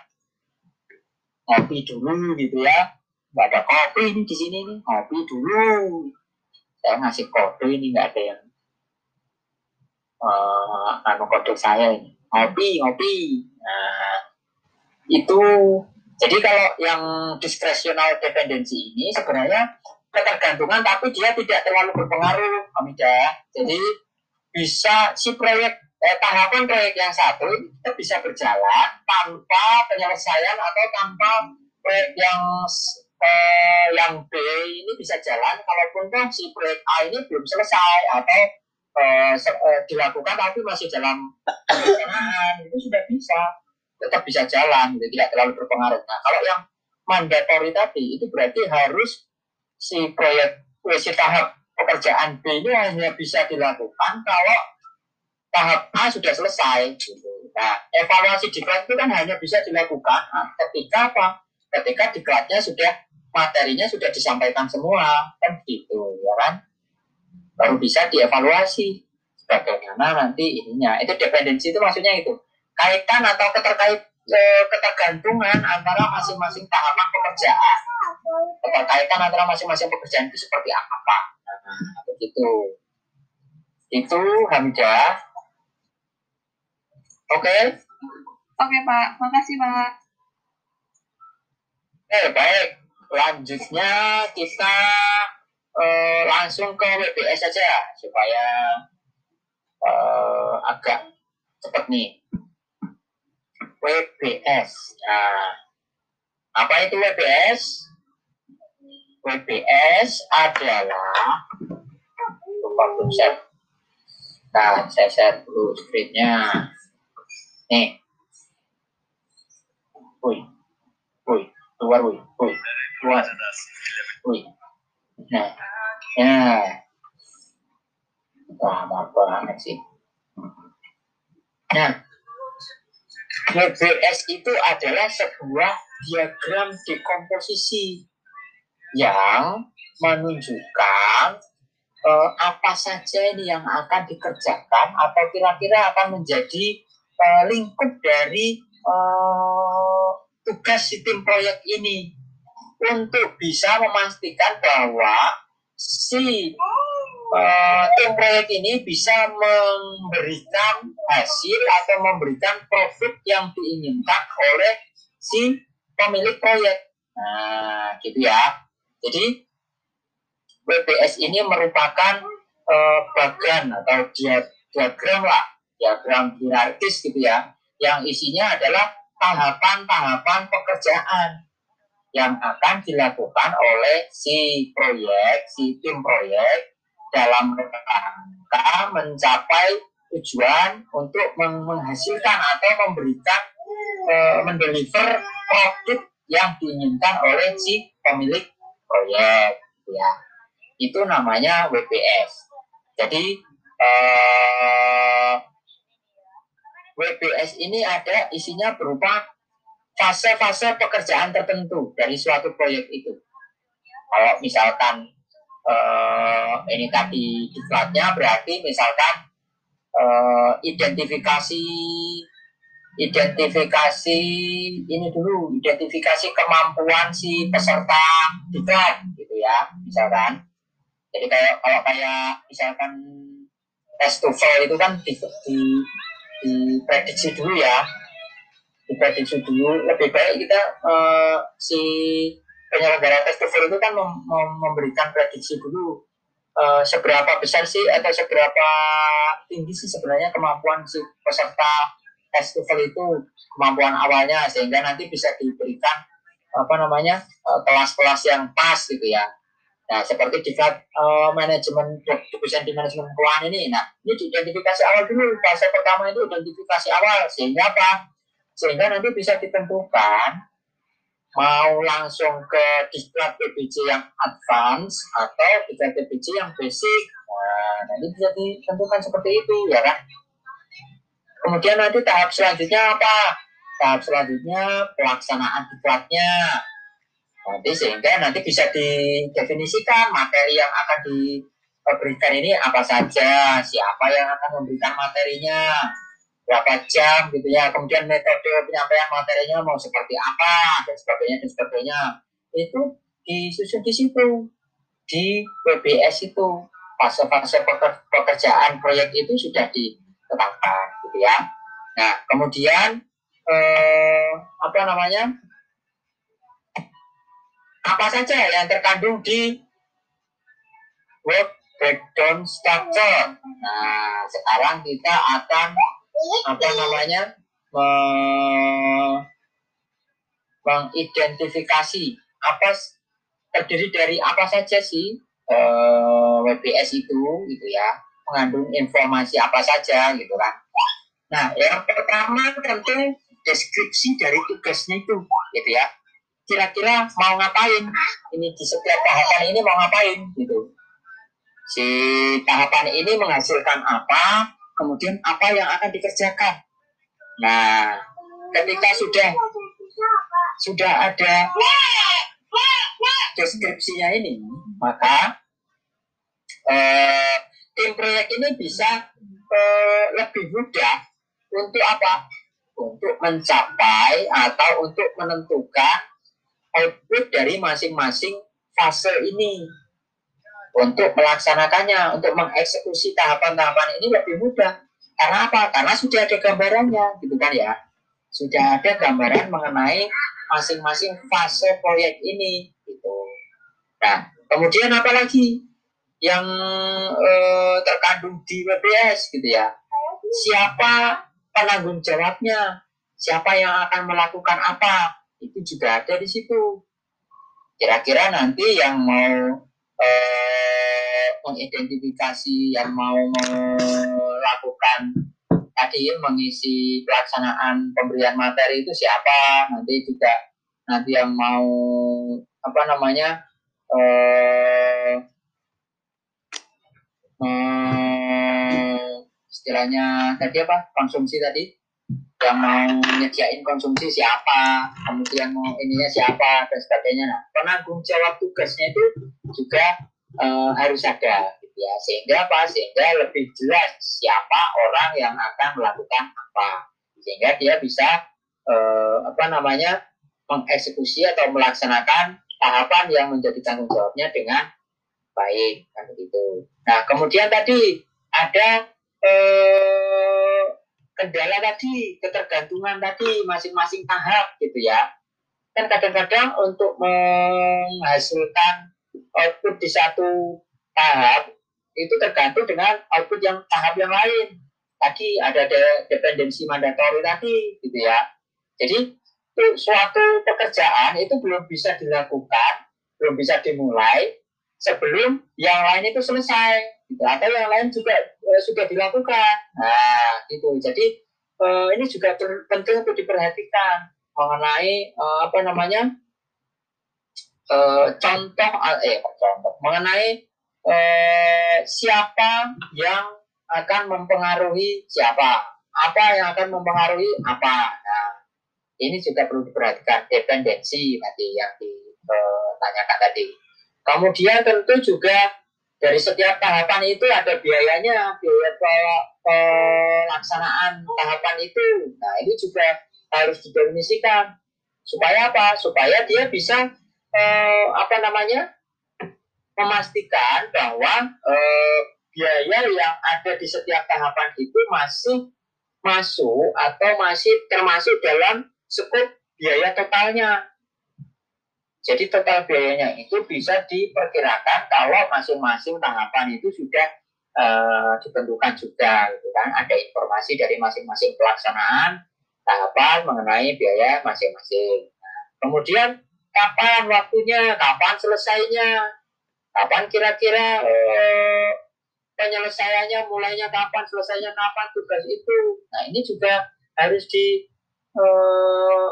Ngopi dulu gitu ya. Nggak ada kopi ini di sini nih ngopi dulu. Saya ngasih kode ini nggak ada yang uh, anu kode saya ini. Ngopi ngopi. Nah itu jadi kalau yang discretional dependency ini sebenarnya ketergantungan tapi dia tidak terlalu berpengaruh Amida jadi bisa si proyek eh, tahapan proyek yang satu itu bisa berjalan tanpa penyelesaian atau tanpa proyek yang eh, yang B ini bisa jalan kalaupun kan si proyek A ini belum selesai atau eh, eh, dilakukan tapi masih dalam perencanaan itu sudah bisa tetap bisa jalan gitu, tidak terlalu berpengaruh. Nah kalau yang mandatori tadi itu berarti harus si proyek si tahap pekerjaan B ini hanya bisa dilakukan kalau tahap A sudah selesai gitu. Nah, evaluasi diklat itu kan hanya bisa dilakukan nah, ketika apa? Ketika diklatnya sudah materinya sudah disampaikan semua kan gitu ya kan? Baru bisa dievaluasi bagaimana nanti ininya. Itu dependensi itu maksudnya itu kaitan atau keterkait eh, ketergantungan antara masing-masing tahapan pekerjaan. Keterkaitan antara masing-masing pekerjaan itu seperti apa? Nah, begitu. Itu Hamidah. Oke, Oke Pak, makasih Pak. eh baik. Lanjutnya kita eh, langsung ke WBS saja supaya eh, agak cepat nih. WBS. Nah, apa itu WBS? WBS adalah lupa share. Nah, saya share dulu screen-nya. Nih. Wih. Wih. Keluar, wih. Wih. Keluar. Wih. Nah. Ya. Lama banget sih. Nah. WBS itu adalah sebuah diagram dekomposisi yang menunjukkan eh, apa saja ini yang akan dikerjakan atau kira-kira akan menjadi eh, lingkup dari eh, tugas si tim proyek ini. Untuk bisa memastikan bahwa si eh, tim proyek ini bisa memberikan hasil atau memberikan profit yang diinginkan oleh si pemilik proyek. Nah, gitu ya. Jadi WBS ini merupakan eh, bagan atau dia- diagram lah, diagram hierarkis gitu ya, yang isinya adalah tahapan-tahapan pekerjaan yang akan dilakukan oleh si proyek, si tim proyek dalam rangka mencapai tujuan untuk meng- menghasilkan atau memberikan eh, mendeliver produk yang diinginkan oleh si pemilik proyek ya. Itu namanya WPS jadi eh, WPS ini ada isinya berupa fase-fase pekerjaan tertentu dari suatu proyek itu. Kalau misalkan eh, ini tadi diklatnya berarti misalkan eh, identifikasi identifikasi ini dulu identifikasi kemampuan si peserta diklat gitu ya misalkan. Jadi kayak kalau kayak misalkan tes TOEFL itu kan di, di diprediksi dulu ya. Diprediksi dulu lebih baik kita eh, si penyelenggara tes TOEFL itu kan mem- mem- memberikan prediksi dulu eh, seberapa besar sih atau seberapa tinggi sih sebenarnya kemampuan si peserta tes TOEFL itu kemampuan awalnya sehingga nanti bisa diberikan apa namanya eh, kelas-kelas yang pas gitu ya Nah, seperti di uh, manajemen dosen di manajemen keuangan ini. Nah, ini identifikasi awal dulu. Fase pertama itu identifikasi awal. Sehingga apa? Sehingga nanti bisa ditentukan mau langsung ke diklat PBJ yang advance atau diklat PBJ yang basic. Nah, nanti bisa ditentukan seperti itu, ya kan? Kemudian nanti tahap selanjutnya apa? Tahap selanjutnya pelaksanaan diklatnya Nanti sehingga nanti bisa didefinisikan materi yang akan diberikan ini apa saja, siapa yang akan memberikan materinya, berapa jam gitu ya, kemudian metode penyampaian materinya mau seperti apa dan sebagainya dan sebagainya. Itu disusun di situ di WBS itu fase-fase pekerjaan proyek itu sudah ditetapkan gitu ya. Nah kemudian eh, apa namanya apa saja yang terkandung di work breakdown structure. Nah, sekarang kita akan apa namanya? Me mengidentifikasi apa terdiri dari apa saja sih uh, eh, WBS itu gitu ya. Mengandung informasi apa saja gitu kan. Nah, yang pertama tentu deskripsi dari tugasnya itu gitu ya. Kira-kira mau ngapain? Ini di setiap tahapan ini mau ngapain gitu. Si tahapan ini menghasilkan apa kemudian apa yang akan dikerjakan? Nah ketika sudah sudah ada deskripsinya ini maka eh, tim proyek ini bisa eh, lebih mudah untuk apa? Untuk mencapai atau untuk menentukan output dari masing-masing fase ini untuk melaksanakannya, untuk mengeksekusi tahapan-tahapan ini lebih mudah. Karena apa? Karena sudah ada gambarannya, gitu kan ya. Sudah ada gambaran mengenai masing-masing fase proyek ini, gitu. Nah, kemudian apa lagi yang eh, terkandung di WBS, gitu ya? Siapa penanggung jawabnya? Siapa yang akan melakukan apa? itu juga ada di situ. Kira-kira nanti yang mau eh, mengidentifikasi, yang mau melakukan tadi mengisi pelaksanaan pemberian materi itu siapa? Nanti juga nanti yang mau apa namanya eh, eh, istilahnya tadi apa konsumsi tadi yang mau nyediain konsumsi siapa, kemudian mau ininya siapa dan sebagainya. Nah, penanggung jawab tugasnya itu juga e, harus ada, gitu ya. Sehingga apa? Sehingga lebih jelas siapa orang yang akan melakukan apa, sehingga dia bisa e, apa namanya mengeksekusi atau melaksanakan tahapan yang menjadi tanggung jawabnya dengan baik, kan. Nah, kemudian tadi ada eh, kendala tadi, ketergantungan tadi masing-masing tahap gitu ya. Kan kadang-kadang untuk menghasilkan output di satu tahap itu tergantung dengan output yang tahap yang lain. Tadi ada de dependensi mandatori tadi gitu ya. Jadi suatu pekerjaan itu belum bisa dilakukan, belum bisa dimulai sebelum yang lain itu selesai gitu. atau yang lain juga e, sudah dilakukan. Nah itu jadi e, ini juga penting untuk diperhatikan mengenai e, apa namanya e, contoh eh contoh? Mengenai e, siapa yang akan mempengaruhi siapa? Apa yang akan mempengaruhi apa? Nah ini juga perlu diperhatikan. Dependensi tadi yang ditanyakan tadi kemudian tentu juga dari setiap tahapan itu ada biayanya, biaya pelaksanaan tahapan itu. Nah, ini juga harus didefinisikan. Supaya apa? Supaya dia bisa eh, apa namanya? memastikan bahwa eh, biaya yang ada di setiap tahapan itu masih masuk atau masih termasuk dalam skop biaya totalnya. Jadi total biayanya itu bisa diperkirakan kalau masing-masing tahapan itu sudah uh, ditentukan juga, gitu kan? Ada informasi dari masing-masing pelaksanaan tahapan mengenai biaya masing-masing. Nah, kemudian kapan waktunya, kapan selesainya. kapan kira-kira eh, penyelesaiannya mulainya kapan selesainya kapan tugas itu nah ini juga harus di eh,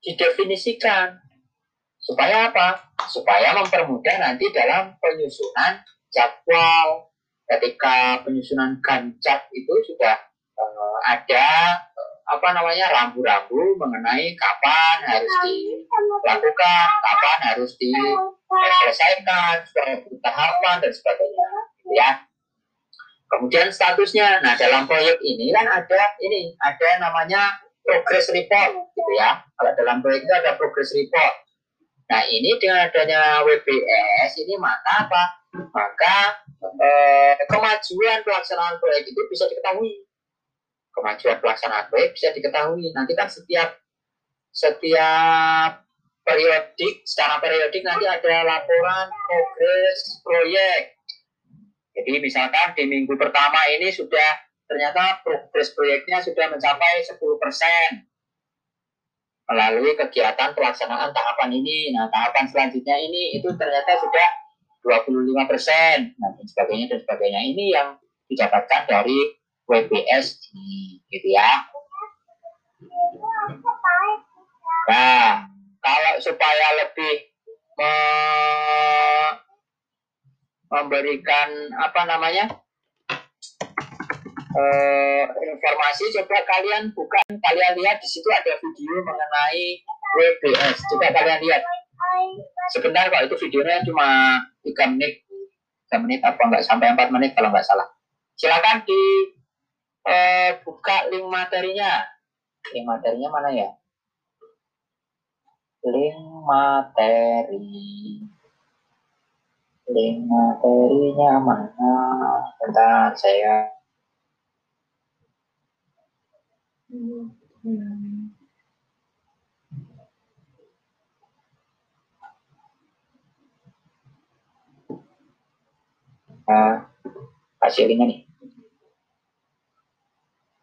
didefinisikan supaya apa? Supaya mempermudah nanti dalam penyusunan jadwal. Ketika penyusunan gancap itu sudah eh, ada eh, apa namanya rambu-rambu mengenai kapan harus dilakukan kapan harus diselesaikan suatu tahapan dan sebagainya ya. Kemudian statusnya nah dalam proyek ini kan ada ini ada namanya progress report gitu ya. Kalau dalam proyek itu ada progress report nah ini dengan adanya WBS ini maka apa? Maka eh, kemajuan pelaksanaan proyek itu bisa diketahui. Kemajuan pelaksanaan proyek bisa diketahui. Nanti kan setiap setiap periodik secara periodik nanti ada laporan progres proyek. Jadi misalkan di minggu pertama ini sudah ternyata progres proyeknya sudah mencapai 10% melalui kegiatan pelaksanaan tahapan ini. Nah, tahapan selanjutnya ini itu ternyata sudah 25 persen, nah, dan sebagainya dan sebagainya. Ini yang didapatkan dari WBS gitu ya. Nah, kalau supaya lebih me memberikan apa namanya eh, informasi coba kalian buka. Kalian lihat di situ ada video mengenai WBS coba kalian lihat. Sebentar kok itu videonya cuma 3 menit. 3 menit apa enggak? Sampai 4 menit kalau nggak salah. Silakan di eh, buka link materinya. Link materinya mana ya? Link materi. Link materinya mana? Bentar saya uh, kasih linknya nih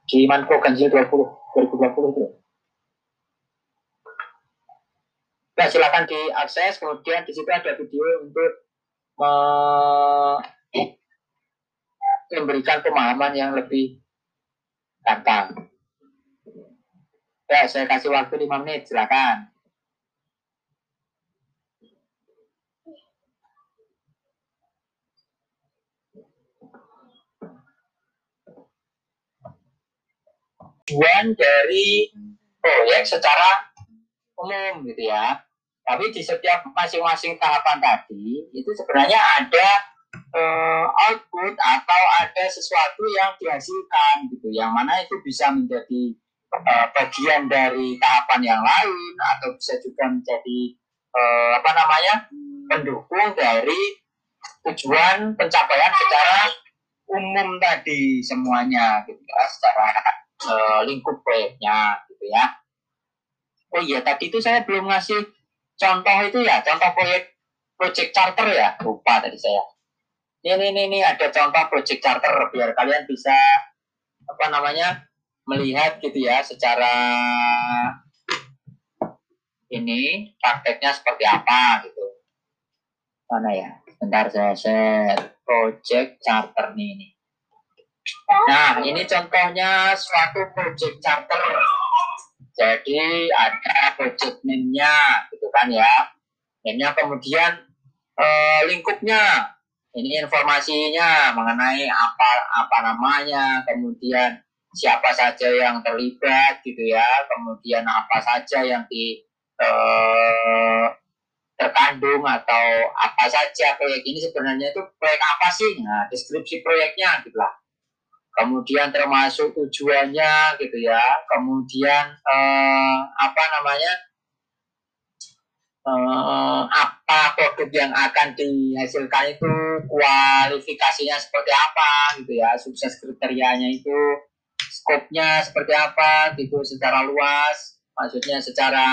di Manko Ganjil 20 2020 itu Nah, silakan diakses. Kemudian di situ ada video untuk memberikan pemahaman yang lebih gampang. Ya, saya kasih waktu 5 menit, silakan. Tujuan dari proyek secara umum gitu ya. Tapi di setiap masing-masing tahapan tadi itu sebenarnya ada uh, output atau ada sesuatu yang dihasilkan gitu, yang mana itu bisa menjadi uh, bagian dari tahapan yang lain atau bisa juga menjadi uh, apa namanya pendukung dari tujuan pencapaian secara umum tadi semuanya gitu ya, secara uh, lingkup proyeknya gitu ya. Oh iya tadi itu saya belum ngasih contoh itu ya, contoh proyek project charter ya, lupa tadi saya. Ini, ini, ini ada contoh project charter biar kalian bisa apa namanya melihat gitu ya secara ini prakteknya seperti apa gitu. Mana ya? Bentar saya share project charter nih ini. Nah, ini contohnya suatu project charter jadi ada project name-nya gitu kan ya. Name-nya kemudian eh, lingkupnya. Ini informasinya mengenai apa apa namanya, kemudian siapa saja yang terlibat gitu ya, kemudian apa saja yang di eh, terkandung atau apa saja proyek ini sebenarnya itu proyek apa sih? Nah, deskripsi proyeknya gitu lah kemudian termasuk tujuannya gitu ya, kemudian eh, apa namanya eh, apa produk yang akan dihasilkan itu kualifikasinya seperti apa gitu ya, sukses kriterianya itu skopnya seperti apa gitu secara luas, maksudnya secara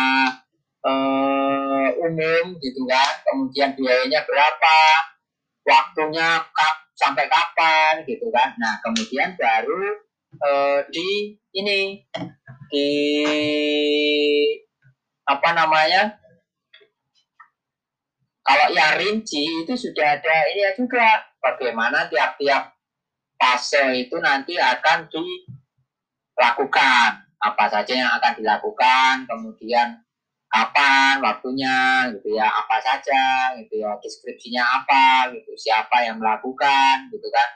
eh, umum gitu kan, kemudian biayanya berapa, waktunya sampai kapan gitu kan. Nah kemudian baru uh, di ini di apa namanya kalau yang rinci itu sudah ada ini ya juga. Bagaimana tiap-tiap fase itu nanti akan dilakukan apa saja yang akan dilakukan kemudian kapan waktunya gitu ya apa saja gitu ya deskripsinya apa gitu siapa yang melakukan gitu kan.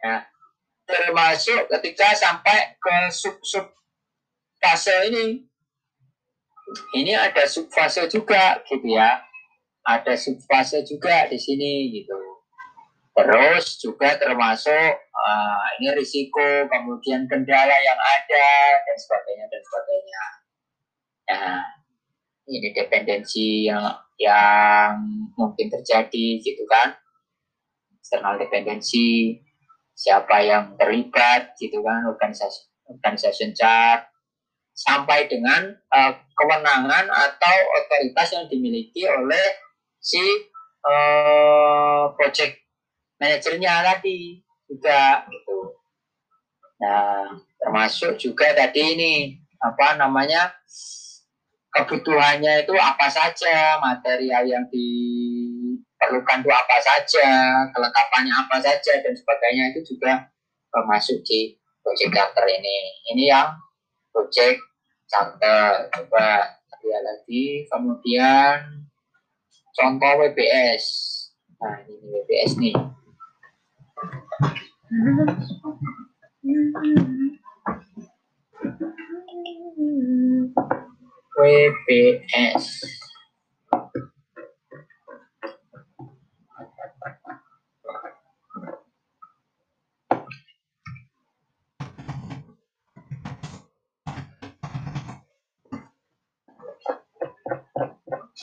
Ya. Termasuk ketika sampai ke sub sub fase ini. Ini ada sub fase juga gitu ya. Ada subfase juga di sini gitu. Terus juga termasuk uh, ini risiko, kemudian kendala yang ada dan sebagainya dan sebagainya. Nah, ini dependensi yang yang mungkin terjadi gitu kan. External dependensi, siapa yang terlibat gitu kan, organisasi organisasi chart, sampai dengan uh, kewenangan atau otoritas yang dimiliki oleh si uh, project manajernya tadi juga gitu. Nah, termasuk juga tadi ini apa namanya kebutuhannya itu apa saja, material yang diperlukan itu apa saja, kelengkapannya apa saja dan sebagainya itu juga termasuk di project charter ini. Ini yang project charter. Coba lihat lagi. Kemudian contoh WBS. Nah, ini WBS nih. WBS.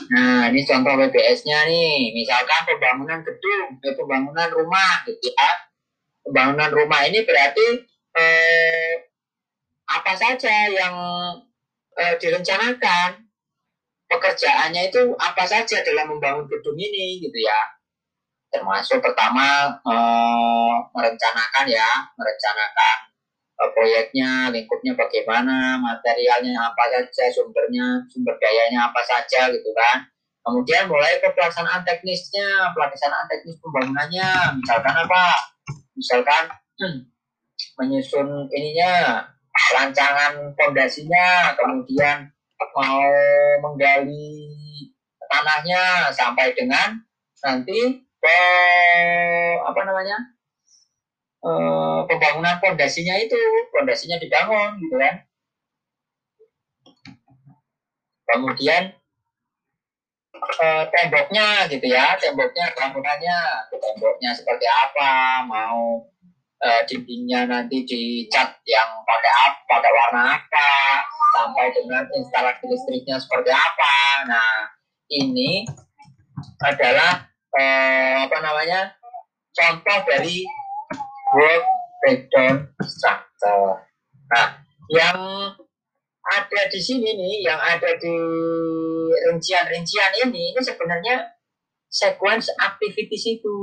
Nah, ini contoh WBS-nya nih. Misalkan pembangunan gedung, pembangunan rumah, gitu ya. Pembangunan rumah ini berarti eh, apa saja yang eh, direncanakan, pekerjaannya itu apa saja dalam membangun gedung ini, gitu ya. Termasuk pertama eh, merencanakan ya, merencanakan eh, proyeknya, lingkupnya bagaimana, materialnya apa saja, sumbernya, sumber dayanya apa saja gitu kan. Kemudian mulai ke pelaksanaan teknisnya, pelaksanaan teknis pembangunannya, misalkan apa? Misalkan hmm, menyusun ininya, rancangan fondasinya, kemudian mau menggali tanahnya sampai dengan nanti ke apa namanya eh, pembangunan fondasinya itu fondasinya dibangun gitu kan. Kemudian eh, temboknya gitu ya temboknya bangunannya temboknya seperti apa mau eh, dindingnya nanti dicat yang pakai apa pakai warna apa sampai dengan instalasi listriknya seperti apa nah ini adalah eh, apa namanya contoh dari work breakdown structure. Nah, yang ada di sini nih, yang ada di rincian-rincian ini, ini sebenarnya sequence activities itu.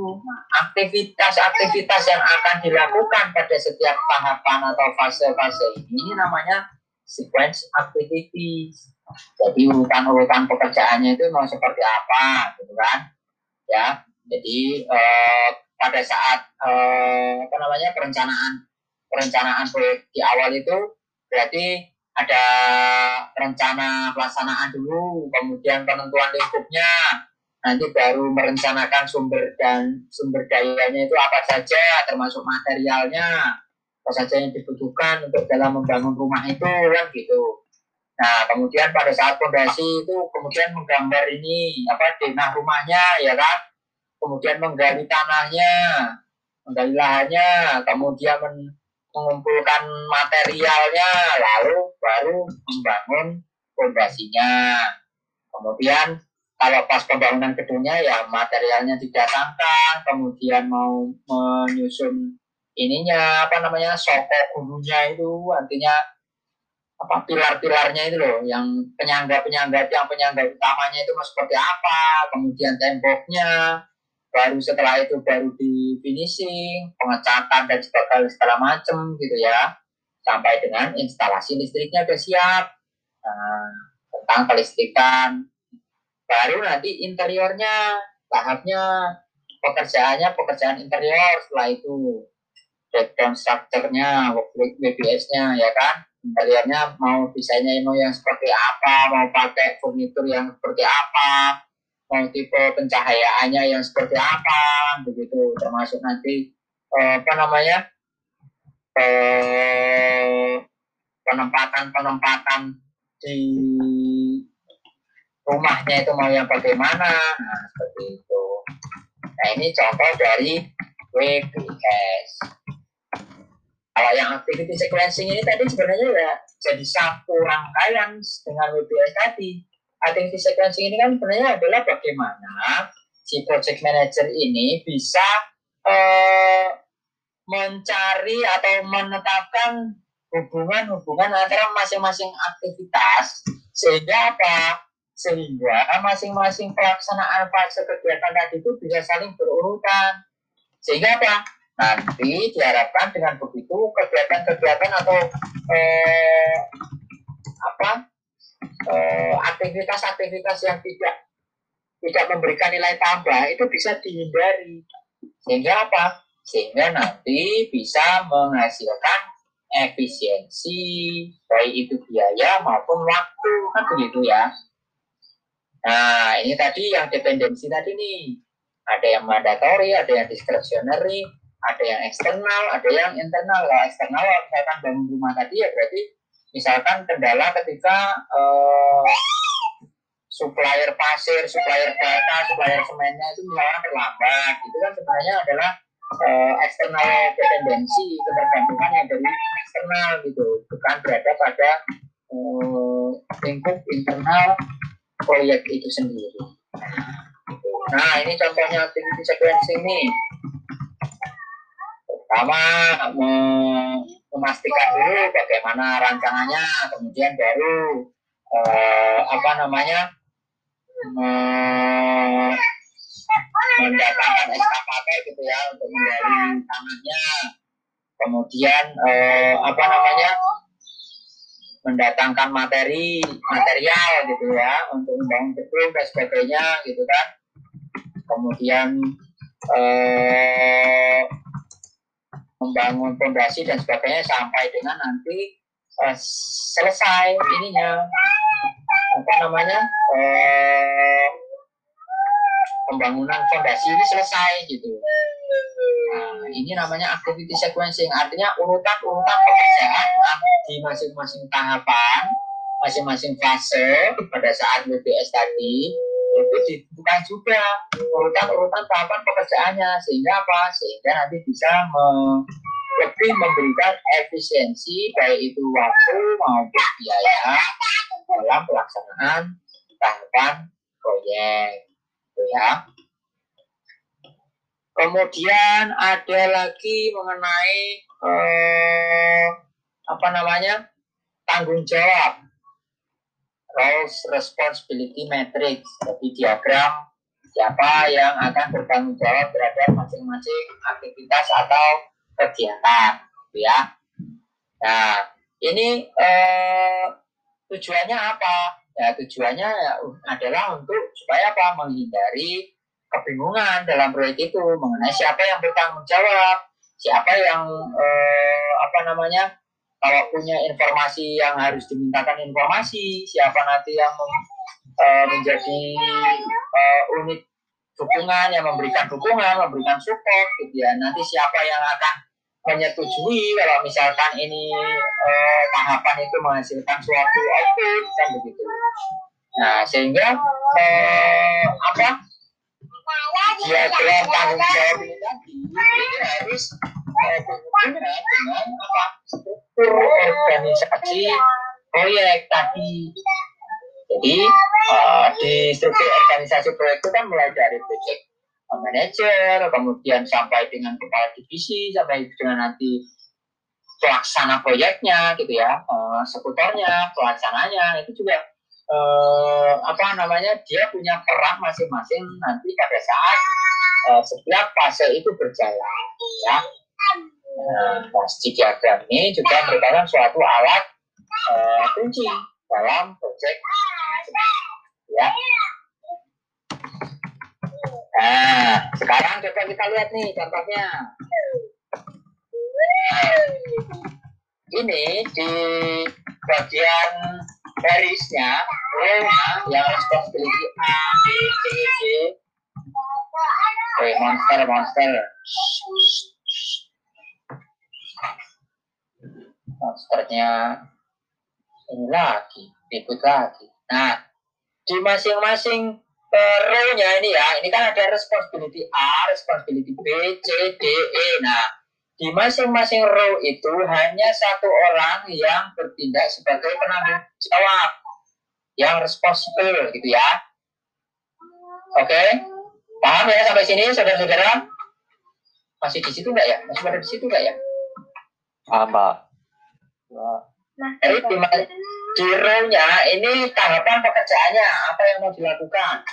Aktivitas-aktivitas yang akan dilakukan pada setiap tahapan atau fase-fase ini, ini namanya sequence activities. Jadi urutan-urutan pekerjaannya itu mau seperti apa, gitu kan? Ya, jadi eh, pada saat eh, apa namanya perencanaan perencanaan proyek di awal itu berarti ada rencana pelaksanaan dulu, kemudian penentuan lingkupnya, nanti baru merencanakan sumber dan sumber dayanya itu apa saja, termasuk materialnya, apa saja yang dibutuhkan untuk dalam membangun rumah itu kan gitu. Nah, kemudian pada saat fondasi itu kemudian menggambar ini apa denah rumahnya ya kan, kemudian menggali tanahnya, menggali lahannya, kemudian men- mengumpulkan materialnya, lalu baru membangun fondasinya. Kemudian kalau pas pembangunan gedungnya ya materialnya didatangkan, kemudian mau menyusun ininya apa namanya soko gunungnya itu artinya apa pilar-pilarnya itu loh yang penyangga-penyangga yang penyangga utamanya itu seperti apa kemudian temboknya baru setelah itu baru di finishing pengecatan dan sebagainya segala macam gitu ya. Sampai dengan instalasi listriknya sudah siap. Nah, tentang kelistrikan. Baru nanti interiornya tahapnya pekerjaannya pekerjaan interior setelah itu. Breakdown strukturnya WBS-nya ya kan? Interiornya mau desainnya mau yang seperti apa mau pakai furnitur yang seperti apa mau tipe pencahayaannya yang seperti apa begitu. Termasuk nanti eh, apa namanya eh, penempatan penempatan di rumahnya itu mau yang bagaimana. Nah seperti itu. Nah ini contoh dari WBS kalau yang activity sequencing ini tadi sebenarnya ya jadi satu rangkaian dengan WBS tadi activity sequencing ini kan sebenarnya adalah bagaimana si project manager ini bisa eh, mencari atau menetapkan hubungan-hubungan antara masing-masing aktivitas sehingga apa? Sehingga masing-masing pelaksanaan fase kegiatan tadi itu bisa saling berurutan. Sehingga apa? Nanti diharapkan dengan begitu kegiatan-kegiatan atau eh, apa aktivitas-aktivitas yang tidak tidak memberikan nilai tambah itu bisa dihindari. Sehingga apa? Sehingga nanti bisa menghasilkan efisiensi baik itu biaya maupun waktu. Kan begitu ya? Nah ini tadi yang dependensi tadi nih. Ada yang mandatory ada yang discretionary ada yang eksternal ada yang internal. Lah eksternal misalkan bangun rumah tadi ya berarti misalkan kendala ketika uh, supplier pasir, supplier bata, supplier semennya itu misalkan terlambat, itu kan sebenarnya adalah uh, eksternal dependensi, ketergantungan yang dari eksternal gitu, bukan berada pada uh, lingkup internal proyek itu sendiri. Nah, ini contohnya activity sequencing nih. Pertama, memastikan dulu bagaimana rancangannya, kemudian baru eh, apa namanya eh, mendatangkan SKKP gitu ya untuk menggali tanahnya, kemudian eh, apa namanya mendatangkan materi material gitu ya untuk membangun gedung dan sebagainya gitu kan, kemudian eh, membangun fondasi dan sebagainya sampai dengan nanti uh, selesai ininya. Apa namanya? Uh, pembangunan fondasi ini selesai gitu. Nah, ini namanya activity sequencing, artinya urutan-urutan pekerjaan di masing-masing tahapan, masing-masing fase pada saat WBS tadi itu dibutuhkan juga. Urutan-urutan tahapan pekerjaannya. Sehingga apa? Sehingga nanti bisa me, lebih memberikan efisiensi baik itu waktu maupun biaya dalam pelaksanaan tahapan proyek. Gitu ya. Kemudian ada lagi mengenai eh, apa namanya tanggung jawab roles responsibility matrix jadi diagram siapa yang akan bertanggung jawab terhadap masing-masing aktivitas atau kegiatan gitu ya. Nah ini eh, tujuannya apa? Ya tujuannya ya, adalah untuk supaya apa? Menghindari kebingungan dalam proyek itu mengenai siapa yang bertanggung jawab siapa yang eh, apa namanya kalau punya informasi yang harus dimintakan informasi siapa nanti yang uh, menjadi uh, unit dukungan yang memberikan dukungan memberikan support gitu ya. Nanti siapa yang akan menyetujui kalau misalkan ini uh, tahapan itu menghasilkan suatu output kan begitu. Nah sehingga uh, apa dia dalam tanggung jawab ini tadi ini harus dengan apa organisasi proyek tadi. Jadi uh, di struktur organisasi proyek itu kan mulai dari project manager, kemudian sampai dengan kepala divisi, sampai dengan nanti pelaksana proyeknya gitu ya, uh, sekutornya, pelaksananya itu juga uh, apa namanya dia punya peran masing-masing nanti pada saat uh, setiap fase itu berjalan ya Nah, pasti diagram ini juga merupakan suatu alat uh, kunci dalam proyek ya. Nah, sekarang coba kita lihat nih contohnya. Ini di bagian garisnya, oh, yang responsibility A, B, C, D. Eh, monster, monster. Monsternya ini lagi, ikut lagi. Nah, di masing-masing row-nya ini ya, ini kan ada responsibility A, responsibility B, C, D, E. Nah, di masing-masing row itu hanya satu orang yang bertindak sebagai penanggung jawab, yang responsible gitu ya. Oke, okay? paham ya sampai sini saudara-saudara? Masih di situ nggak ya? Masih ada di situ nggak ya? Paham, Pak. Nah, Jadi di, di row-nya ini tahapan pekerjaannya apa yang mau dilakukan.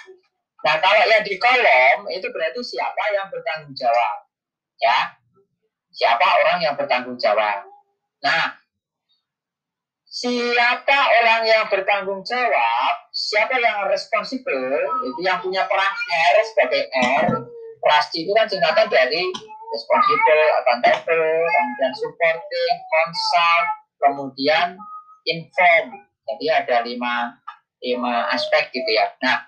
Nah kalau yang di kolom itu berarti siapa yang bertanggung jawab, ya? Siapa orang yang bertanggung jawab? Nah, siapa orang yang bertanggung jawab? Siapa yang responsibel? Itu yang punya peran R sebagai R. Rasti itu kan singkatan dari responsible, accountable, kemudian supporting, consult, kemudian inform. Jadi ada lima lima aspek gitu ya. Nah,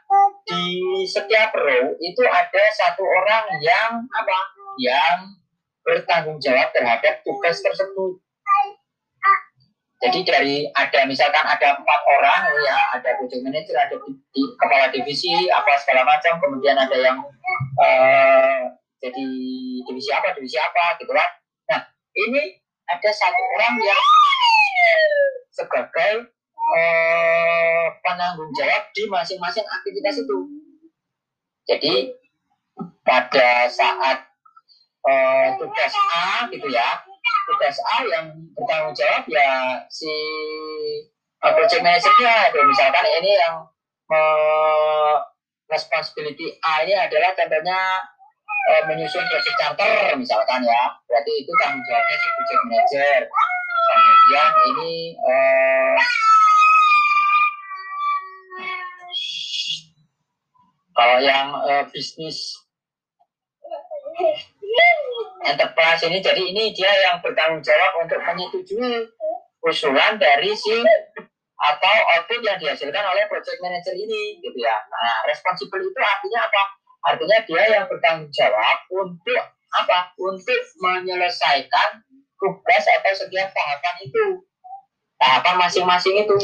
di setiap row itu ada satu orang yang apa? Yang bertanggung jawab terhadap tugas tersebut. Jadi dari ada misalkan ada empat orang ya, ada project manager, ada di, di, kepala divisi apa segala macam, kemudian ada yang uh, jadi divisi apa, divisi apa gitu kan. Nah, ini ada satu orang yang sebagai eh, penanggung jawab di masing-masing aktivitas itu. Jadi pada saat eh, tugas A gitu ya, tugas A yang bertanggung jawab ya si uh, project manajernya, misalkan ini yang uh, responsibility A ini adalah contohnya uh, menyusun project charter misalkan ya, berarti itu tanggung jawabnya si project manager kemudian ini uh, kalau yang uh, bisnis enterprise ini jadi ini dia yang bertanggung jawab untuk menyetujui usulan dari si atau output yang dihasilkan oleh project manager ini gitu ya. Nah responsible itu artinya apa? Artinya dia yang bertanggung jawab untuk apa? Untuk menyelesaikan tugas atau setiap tahapan itu. Tahapan masing-masing itu.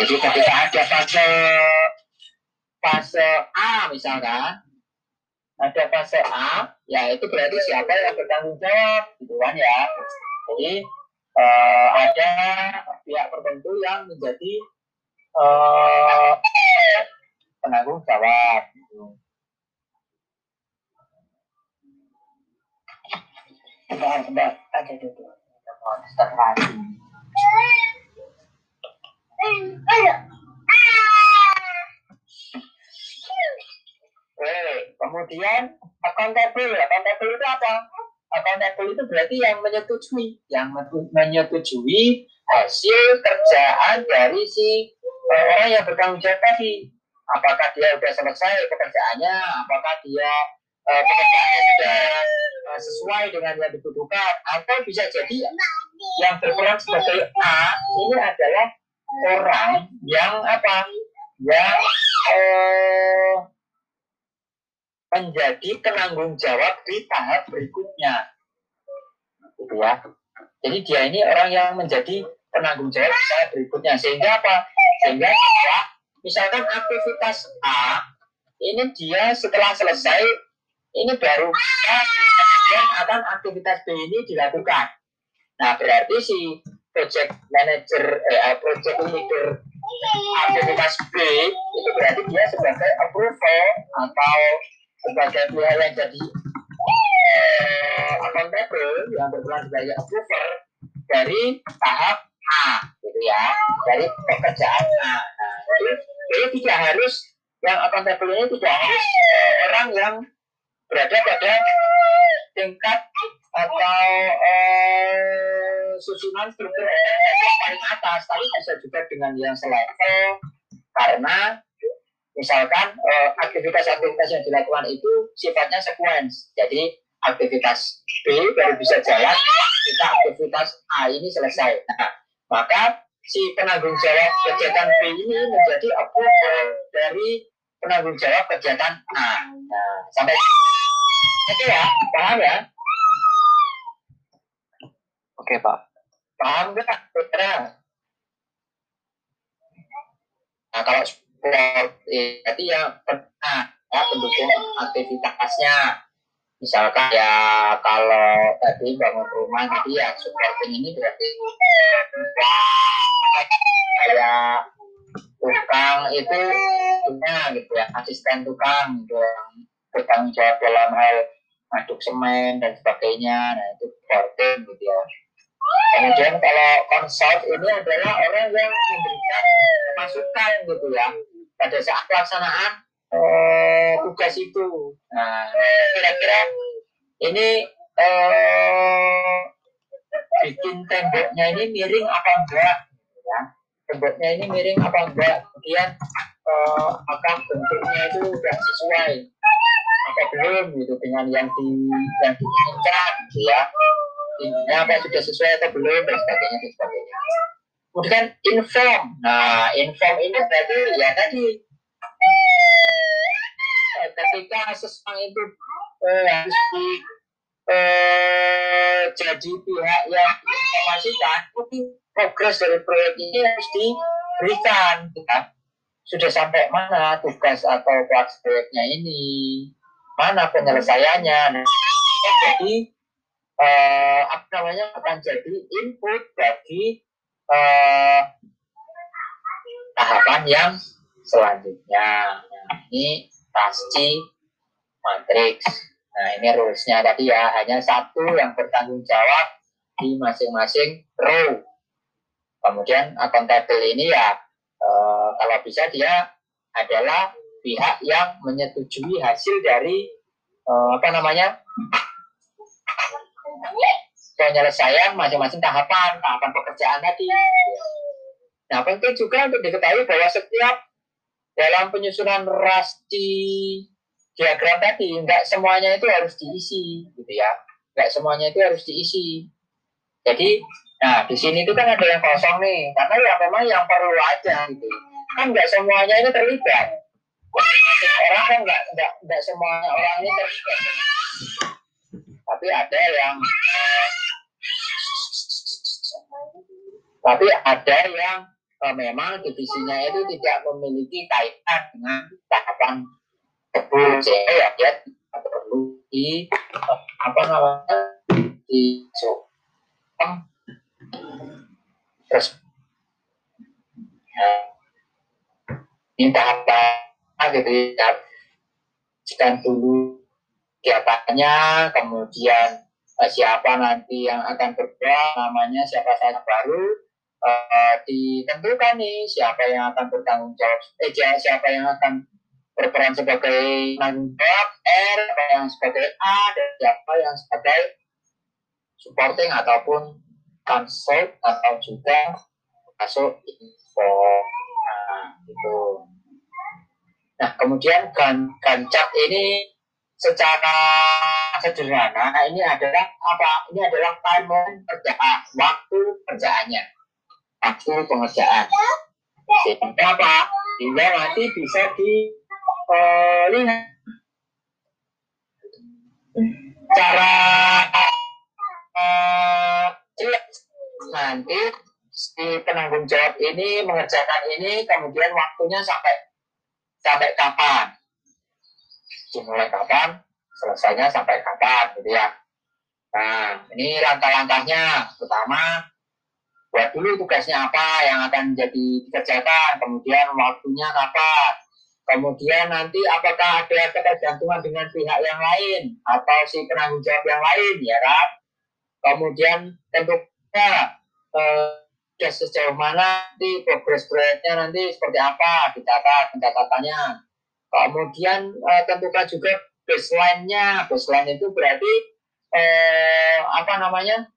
Jadi ketika ada fase fase A misalkan ada fase A ya itu berarti siapa yang bertanggung jawab gitu kan ya jadi uh, ada pihak tertentu yang menjadi uh, penanggung jawab gitu. Bentar, bentar. Ada dulu. Lagi. Oke, kemudian accountable. Accountable itu apa? Accountable itu berarti yang menyetujui, yang menyetujui hasil kerjaan dari si orang yang bertanggung jawab tadi. Apakah dia sudah selesai pekerjaannya? Apakah dia uh, pekerjaannya sudah uh, sesuai dengan yang dibutuhkan atau bisa jadi yang berperan sebagai A ini adalah orang yang apa yang uh, menjadi penanggung jawab di tahap berikutnya. Gitu ya. Jadi dia ini orang yang menjadi penanggung jawab di tahap berikutnya. Sehingga apa? Sehingga ya, misalkan aktivitas A ini dia setelah selesai ini baru kemudian akan aktivitas B ini dilakukan. Nah berarti si project manager, eh, project leader aktivitas B itu berarti dia sebagai approval atau sebagai pihak yang jadi eh, accountable yang berperan sebagai approver dari tahap A gitu ya dari pekerjaan A. Nah, jadi, jadi tidak harus yang accountable ini tidak harus orang yang berada pada tingkat atau eh, susunan struktur paling atas, tapi bisa juga dengan yang selevel karena misalkan eh, aktivitas-aktivitas yang dilakukan itu sifatnya sequence. Jadi aktivitas B baru bisa jalan, kita aktivitas A ini selesai. Nah, maka si penanggung jawab kegiatan B ini menjadi approval dari penanggung jawab kegiatan A. Nah, sampai oke ya, paham ya? Oke, Pak. Paham nggak? Nah, kalau berarti ya pernah ya pendukung aktivitasnya. Misalkan ya kalau tadi bangun rumah tadi ya supporting ini berarti kayak tukang itu punya gitu ya asisten tukang gitu yang bertanggung jawab dalam hal aduk semen dan sebagainya nah itu supporting gitu ya. Kemudian kalau konsult ini adalah orang yang memberikan masukan gitu ya pada saat pelaksanaan eh, tugas itu. Nah kira-kira ini eh, bikin temboknya ini miring apa enggak? Ya temboknya ini miring apa enggak? Kemudian eh, apakah bentuknya itu sudah sesuai apa belum gitu dengan yang di yang diinginkan gitu ya. Tingginya apa sudah sesuai atau belum dan sebagainya dan sebagainya kemudian inform nah inform ini berarti ya tadi. Eh, ketika seseorang itu eh, eh, jadi pihak yang informasikan tapi progres dari proyek ini harus diberikan ya. sudah sampai mana tugas atau proyeknya ini? Mana penyelesaiannya? Nah, jadi eh, apa namanya akan jadi input bagi eh, tahapan yang selanjutnya. Nah, ini pasci matrix. Nah, ini rulesnya tadi ya, hanya satu yang bertanggung jawab di masing-masing row. Kemudian akuntabel ini ya, eh, kalau bisa dia adalah pihak yang menyetujui hasil dari eh, apa namanya penyelesaian masing-masing tahapan tahapan pekerjaan tadi. Nah, penting juga untuk diketahui bahwa setiap dalam penyusunan rasti diagram tadi, enggak semuanya itu harus diisi, gitu ya. Enggak semuanya itu harus diisi. Jadi, nah di sini itu kan ada yang kosong nih, karena ya memang yang perlu aja, gitu. Kan enggak semuanya itu terlibat. Orang kan enggak, enggak, enggak semuanya orang ini terlibat. Tapi ada yang tapi ada yang eh, memang divisinya itu tidak memiliki kaitan dengan tahapan tersebut sehingga ya dia tidak perlu di eh, apa namanya di terus ya, ini tahapan gitu ya sekian dulu kegiatannya kemudian eh, siapa nanti yang akan bergerak namanya siapa saja baru eh, ditentukan nih siapa yang akan bertanggung jawab? Eh siapa yang akan berperan sebagai jawab? R siapa yang sebagai A dan siapa yang sebagai supporting ataupun consult atau juga masuk info. Nah gitu. Nah kemudian gan gancap ini secara sederhana ini adalah apa? Ini adalah timeline kerjaan waktu kerjaannya waktu pengerjaan. Sehingga apa? Sehingga nanti bisa dilihat cara eh, jelas nanti si penanggung jawab ini mengerjakan ini kemudian waktunya sampai sampai kapan? Dimulai kapan, selesainya sampai kapan gitu ya. Nah, ini langkah-langkahnya. Pertama, buat dulu tugasnya apa yang akan jadi dikerjakan, kemudian waktunya kapan, kemudian nanti apakah ada ketergantungan dengan pihak yang lain atau si penanggung jawab yang lain, ya kan? Kemudian tentunya eh, sejauh mana nanti progres proyeknya nanti seperti apa, dicatat pencatatannya. Kemudian eh, tentukan juga baseline-nya. Baseline itu berarti eh, apa namanya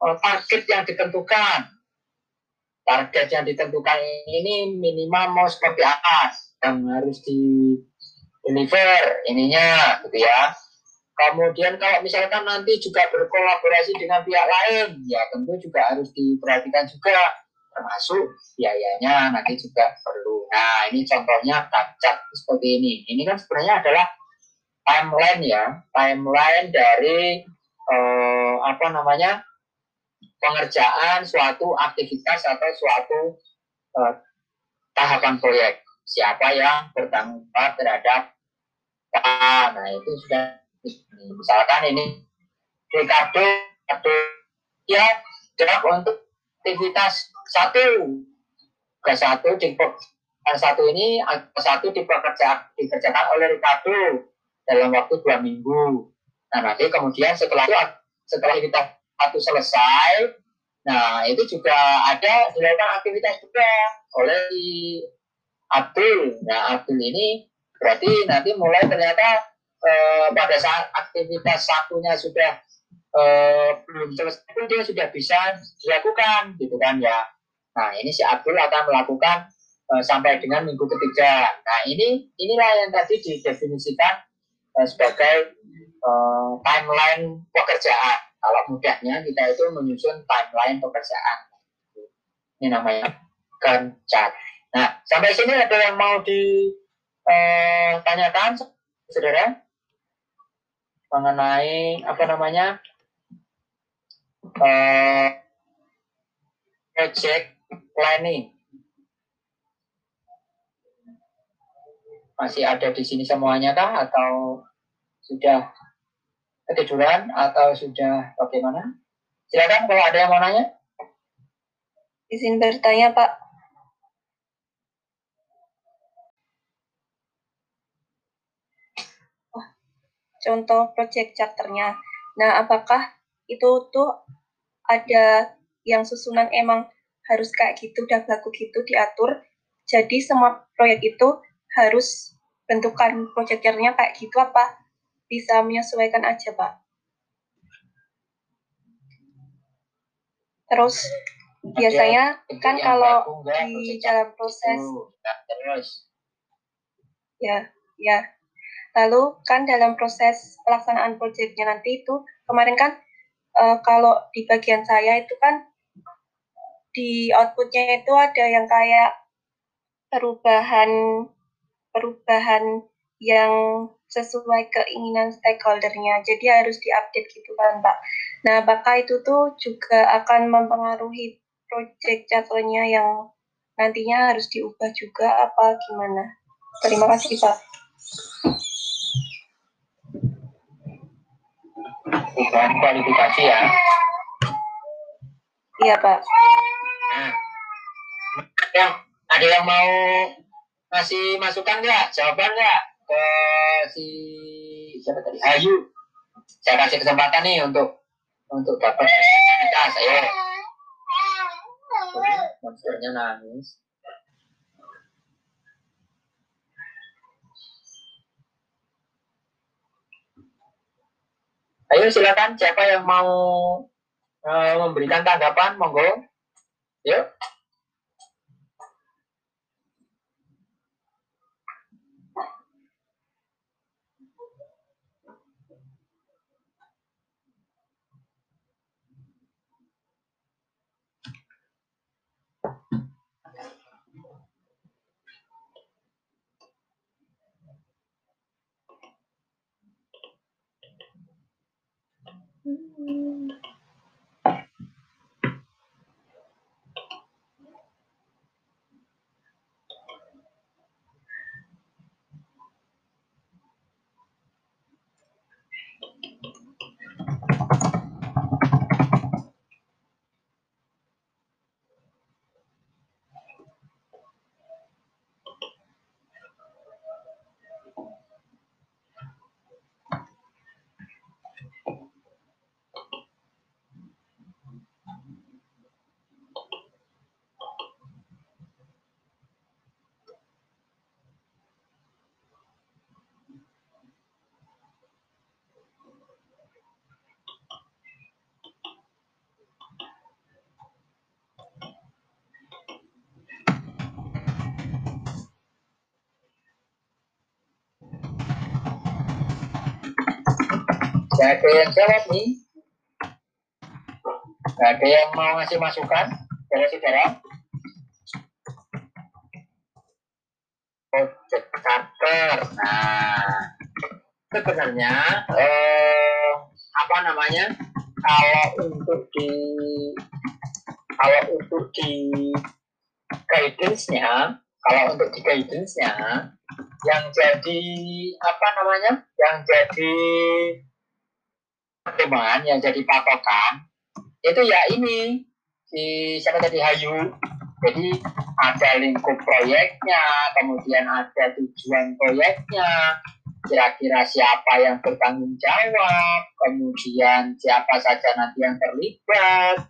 target yang ditentukan. Target yang ditentukan ini minimal mau seperti apa. yang harus di deliver ininya gitu ya kemudian kalau misalkan nanti juga berkolaborasi dengan pihak lain ya tentu juga harus diperhatikan juga termasuk biayanya nanti juga perlu nah ini contohnya kacat seperti ini ini kan sebenarnya adalah timeline ya timeline dari eh, apa namanya pengerjaan suatu aktivitas atau suatu eh, tahapan proyek. Siapa yang bertanggung jawab terhadap apa nah itu sudah misalkan ini Ricardo atau ya jawab untuk aktivitas satu. Ke satu di satu ini satu dipekerja, dikerjakan oleh Ricardo dalam waktu dua minggu. Nah nanti kemudian setelah itu setelah kita satu selesai, nah itu juga ada dilakukan aktivitas juga oleh Abdul. Nah Abdul ini berarti nanti mulai ternyata eh, pada saat aktivitas satunya sudah eh, belum selesai itu dia sudah bisa dilakukan gitu kan ya. Nah ini si Abdul akan melakukan eh, sampai dengan minggu ketiga. Nah ini inilah yang tadi didefinisikan eh, sebagai eh, timeline pekerjaan. Kalau mudahnya kita itu menyusun timeline pekerjaan. Ini namanya kencat. Nah sampai sini ada yang mau ditanyakan, saudara? mengenai apa namanya uh, project planning masih ada di sini semuanya kah atau sudah ketiduran atau sudah bagaimana silakan kalau ada yang mau nanya izin bertanya pak contoh project charternya. Nah, apakah itu tuh ada yang susunan emang harus kayak gitu, udah baku gitu diatur. Jadi semua proyek itu harus bentukan project charternya kayak gitu apa bisa menyesuaikan aja, Pak? Terus biasanya kan kalau di dalam proses ya ya Lalu kan dalam proses pelaksanaan proyeknya nanti itu kemarin kan uh, kalau di bagian saya itu kan di outputnya itu ada yang kayak perubahan perubahan yang sesuai keinginan stakeholdernya. Jadi harus diupdate gitu kan, Pak. Nah, apakah itu tuh juga akan mempengaruhi proyek jadwalnya yang nantinya harus diubah juga apa gimana? Terima kasih, Pak. perubahan kualifikasi ya. Iya Pak. Nah, yang ada yang mau ngasih masukan nggak, jawaban nggak ke si siapa tadi Ayu? Saya kasih kesempatan nih untuk untuk dapat kita saya. Monsternya nangis. Ayo silakan siapa yang mau uh, memberikan tanggapan, monggo. Yuk. 嗯。Gak ada yang jawab nih. Gak ada yang mau ngasih masukan dari saudara. Project charter. Nah, sebenarnya eh, apa namanya? Kalau untuk di kalau untuk di guidance-nya, kalau untuk di guidance-nya yang jadi apa namanya? Yang jadi pertimbangan, yang jadi patokan itu ya ini si siapa tadi Hayu. Jadi ada lingkup proyeknya kemudian ada tujuan proyeknya kira-kira siapa yang bertanggung jawab kemudian siapa saja nanti yang terlibat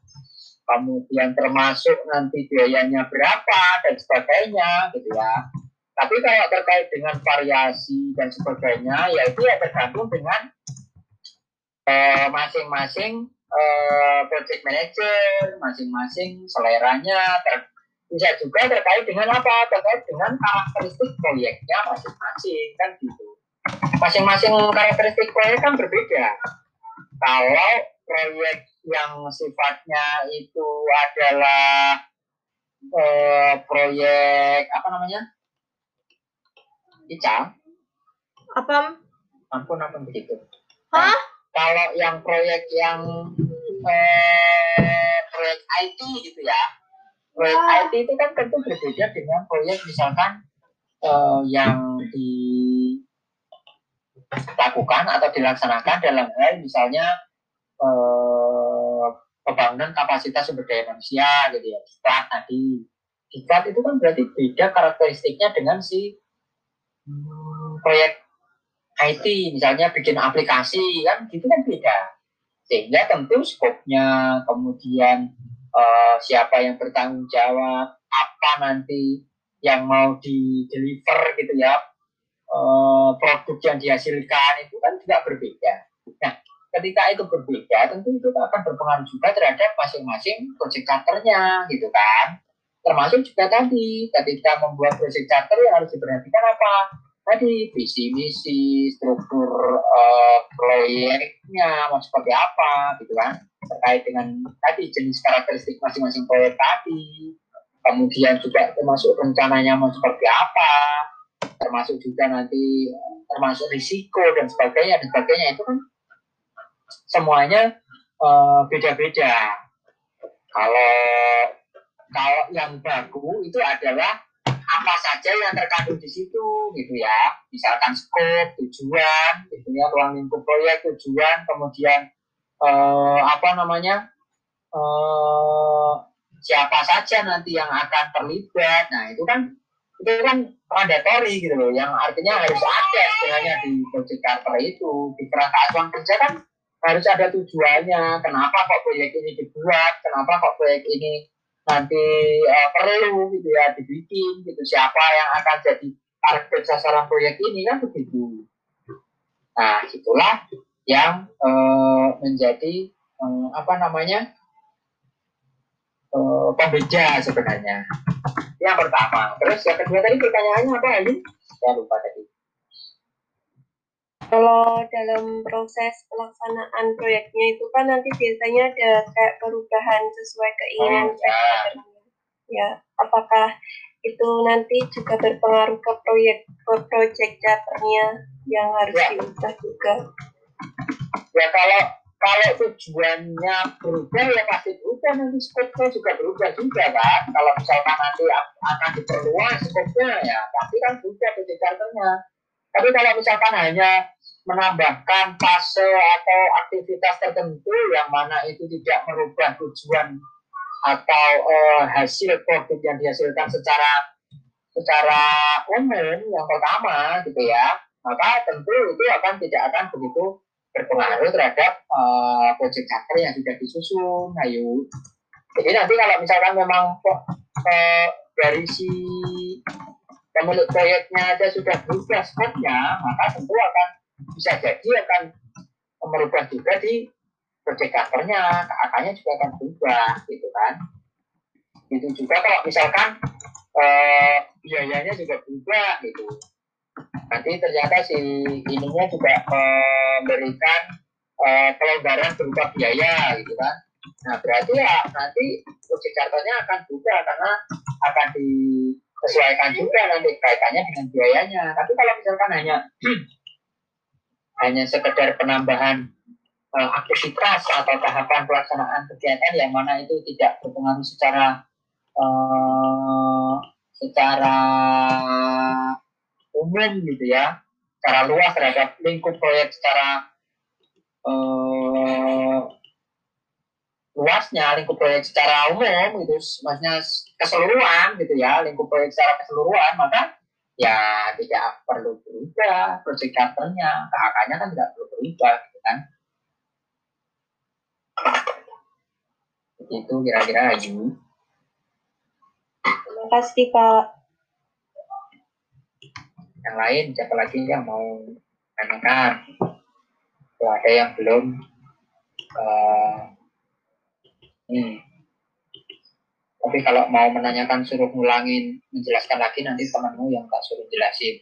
kemudian termasuk nanti biayanya berapa dan sebagainya gitu ya. Tapi kalau terkait dengan variasi dan sebagainya ya itu ya tergantung dengan eh, masing-masing uh, project manager masing-masing seleranya ter bisa juga terkait dengan apa? Terkait dengan karakteristik proyeknya masing-masing kan gitu. Masing-masing karakteristik proyek kan berbeda. Kalau proyek yang sifatnya itu adalah uh, proyek apa namanya? Ica Apa? ampun ampun begitu. Hah? Kalau yang proyek yang eh, proyek IT gitu ya. Proyek Wah. IT itu kan tentu berbeda dengan proyek misalkan eh, yang dilakukan atau dilaksanakan dalam hal misalnya eh, pembangunan kapasitas sumber daya manusia gitu ya. Diklat tadi. Diklat itu kan berarti beda karakteristiknya dengan si hmm, proyek IT misalnya bikin aplikasi kan gitu kan beda. Sehingga tentu skopnya kemudian eh, siapa yang bertanggung jawab apa nanti yang mau di deliver gitu ya eh, produk yang dihasilkan itu kan juga berbeda. Nah ketika itu berbeda tentu itu akan berpengaruh juga terhadap masing-masing project charternya gitu kan. Termasuk juga tadi ketika membuat project charter yang harus diperhatikan apa tadi visi misi struktur uh, proyeknya mau seperti apa gitu kan. Terkait dengan tadi jenis karakteristik masing-masing proyek tadi. Kemudian juga termasuk rencananya mau seperti apa. Termasuk juga nanti termasuk risiko dan sebagainya dan sebagainya. Itu kan semuanya uh, beda-beda. Kalau kalau yang baku itu adalah apa saja yang terkandung di situ gitu ya. Misalkan scope tujuan gitu ya. Ruang lingkup proyek tujuan kemudian eh, apa namanya eh, siapa saja nanti yang akan terlibat. Nah itu kan itu kan mandatory gitu loh yang artinya harus ada sebenarnya di project charter itu. Di kerangka acuan kerja kan harus ada tujuannya. Kenapa kok proyek ini dibuat? Kenapa kok proyek ini nanti uh, perlu gitu ya dibikin gitu. Siapa yang akan jadi target sasaran proyek ini kan begitu. Nah itulah yang uh, menjadi uh, apa namanya uh, pembeda sebenarnya. Yang pertama. Terus yang kedua tadi pertanyaannya apa ini saya lupa tadi Kalau dalam proses pelaksanaan proyeknya itu kan nanti biasanya ada kayak perubahan sesuai keinginan Oh, ya. ya. Apakah itu nanti juga berpengaruh ke proyek ke project charternya yang harus Ya. diubah juga? ya kalau kalau tujuannya berubah ya pasti berubah nanti skopnya juga berubah juga kan kalau misalkan nanti akan diperluas skopnya ya pasti kan berubah project charternya tapi kalau misalkan hanya menambahkan fase atau aktivitas tertentu yang mana itu tidak merubah tujuan atau eh, hasil produk yang dihasilkan secara secara umum yang pertama gitu ya. Maka tentu itu akan tidak akan begitu berpengaruh terhadap eh, project charter yang sudah disusun. Ayo jadi nanti kalau misalkan memang eh, dari si pemilik proyeknya aja sudah berubah skopnya maka tentu akan bisa jadi akan merubah juga di project covernya, KAK-nya juga akan berubah gitu kan. Itu juga kalau misalkan eh, biayanya juga berubah gitu. Nanti ternyata si ininya juga memberikan uh, pelonggaran berupa biaya gitu kan. Nah berarti ya nanti project charternya akan juga karena akan disesuaikan juga nanti kaitannya dengan biayanya. Tapi kalau misalkan hanya [CLEARS THROAT] hanya sekedar penambahan uh, aktivitas atau tahapan pelaksanaan kegiatan yang mana itu tidak berpengaruh secara uh, secara umum gitu ya, secara luas terhadap lingkup proyek secara uh, luasnya lingkup proyek secara umum gitu, maksudnya keseluruhan gitu ya, lingkup proyek secara keseluruhan maka ya tidak perlu berubah project charternya, KAK-nya kan tidak perlu berubah gitu kan. Itu kira-kira Ayu. Terima kasih Kak. Yang lain siapa lagi yang mau tanyakan? Ada yang belum uh, hmm. Tapi kalau mau menanyakan suruh ngulangin, menjelaskan lagi nanti temanmu yang tak suruh jelasin.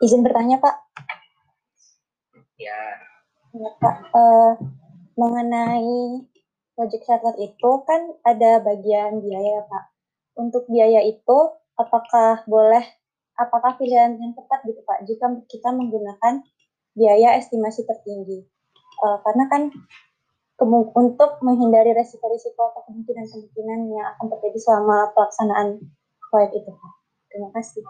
Izin bertanya Pak. Ya. Ya Pak. Uh, mengenai project charter itu kan ada bagian biaya Pak. Untuk biaya itu apakah boleh, apakah pilihan yang tepat gitu Pak jika kita menggunakan biaya estimasi tertinggi? Uh, karena kan untuk menghindari resiko-resiko atau kemungkinan-kemungkinan yang akan terjadi selama pelaksanaan proyek itu. Terima kasih.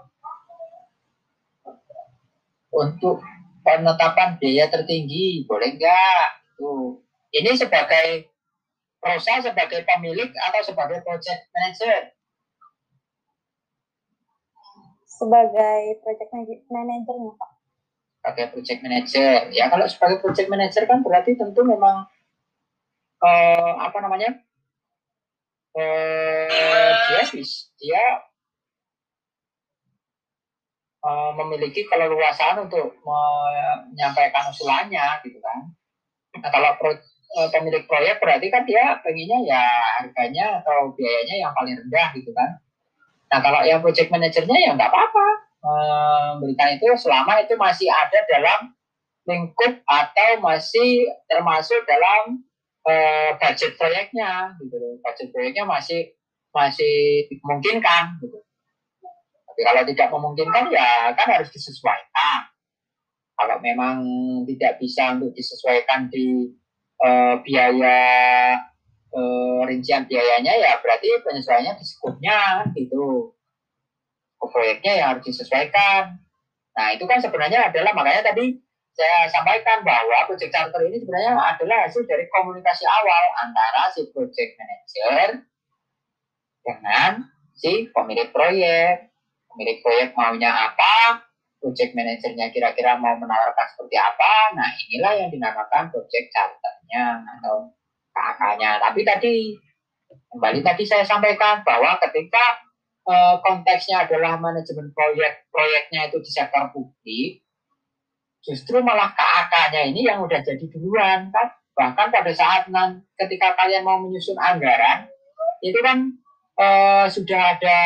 Untuk penetapan biaya tertinggi, boleh nggak? Tuh. Ini sebagai proses sebagai pemilik atau sebagai project manager? Sebagai project manager, Pak. Sebagai project manager. Ya, kalau sebagai project manager kan berarti tentu memang uh, apa namanya? Uh, dia dia uh, memiliki keleluasaan untuk menyampaikan usulannya gitu kan. Nah kalau pro, uh, pemilik proyek berarti kan dia pengennya ya harganya atau biayanya yang paling rendah gitu kan. Nah kalau yang project manajernya ya nggak apa-apa. Memberikan itu selama itu masih ada dalam lingkup atau masih termasuk dalam budget proyeknya gitu budget proyeknya masih masih memungkinkan gitu. Tapi kalau tidak memungkinkan ya kan harus disesuaikan. Kalau memang tidak bisa untuk disesuaikan di uh, biaya uh, rincian biayanya ya berarti penyesuaiannya di skupnya gitu. Proyeknya yang harus disesuaikan. Nah itu kan sebenarnya adalah makanya tadi saya sampaikan bahwa project charter ini sebenarnya adalah hasil dari komunikasi awal antara si project manager dengan si pemilik proyek. Pemilik proyek maunya apa, project manajernya kira-kira mau menawarkan seperti apa. Nah, inilah yang dinamakan project charternya atau KAK-nya. Tapi tadi kembali tadi saya sampaikan bahwa ketika eh, konteksnya adalah manajemen proyek, proyeknya itu di sektor publik, justru malah KAK-nya ini yang udah jadi duluan kan? Bahkan pada saat nan, ketika kalian mau menyusun anggaran itu kan eh, sudah ada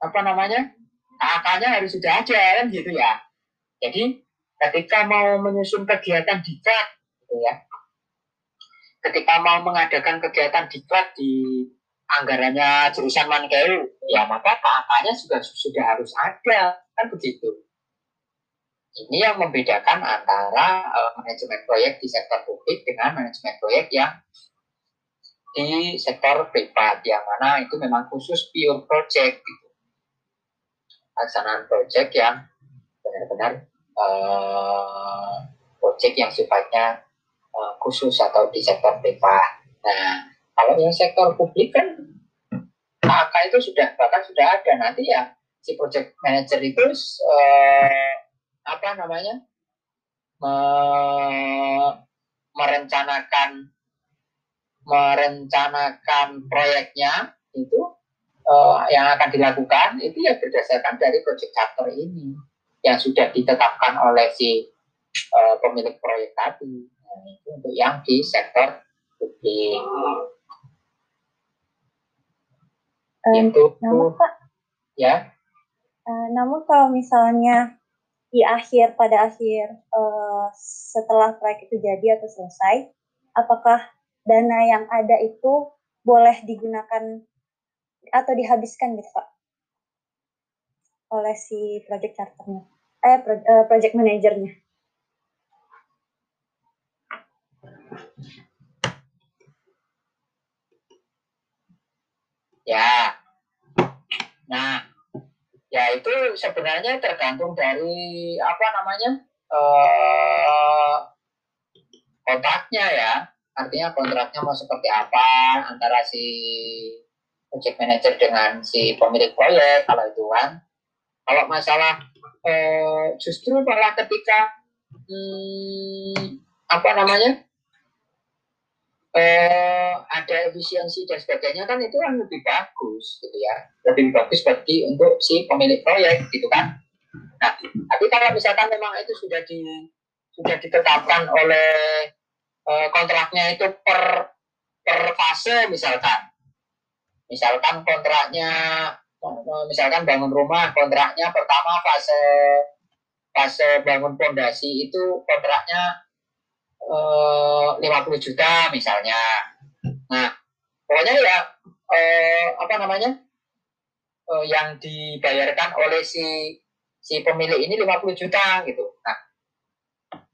apa namanya KAK-nya harus sudah ada kan gitu ya. Jadi ketika mau menyusun kegiatan diklat gitu ya. Ketika mau mengadakan kegiatan diklat di anggarannya jurusan Mankeu ya maka KAK-nya juga sudah harus ada kan begitu ini yang membedakan antara uh, manajemen proyek di sektor publik dengan manajemen proyek yang di sektor privat yang mana itu memang khusus pure project gitu. Laksanaan project yang benar-benar uh, project yang sifatnya uh, khusus atau di sektor privat. Nah, kalau yang sektor publik kan AK itu sudah bahkan sudah ada nanti ya si project manager itu uh, apa namanya me, merencanakan merencanakan proyeknya itu uh, yang akan dilakukan itu ya berdasarkan dari project charter ini yang sudah ditetapkan oleh si uh, pemilik proyek tadi. Nah, itu untuk yang di sektor publik. Um, itu namun Pak, ya. Uh, namun kalau misalnya di akhir pada akhir uh, setelah proyek itu jadi atau selesai, apakah dana yang ada itu boleh digunakan atau dihabiskan gitu Pak? Oleh si project charternya, eh uh, project manajernya. Ya, nah ya itu sebenarnya tergantung dari apa namanya uh, kontraknya ya. Artinya kontraknya mau seperti apa antara si project manager dengan si pemilik proyek kalau itu kan. Kalau masalah uh, justru malah ketika hmm, apa namanya eh, ada efisiensi dan sebagainya kan itu kan lebih bagus gitu ya. Lebih bagus bagi untuk si pemilik proyek gitu kan. Nah tapi kalau misalkan memang itu sudah di sudah ditetapkan oleh eh, kontraknya itu per per fase misalkan. Misalkan kontraknya misalkan bangun rumah kontraknya pertama fase fase bangun fondasi itu kontraknya 50 eh, juta misalnya. Nah, pokoknya ya eh, apa namanya eh, yang dibayarkan oleh si si pemilik ini 50 juta gitu. Nah,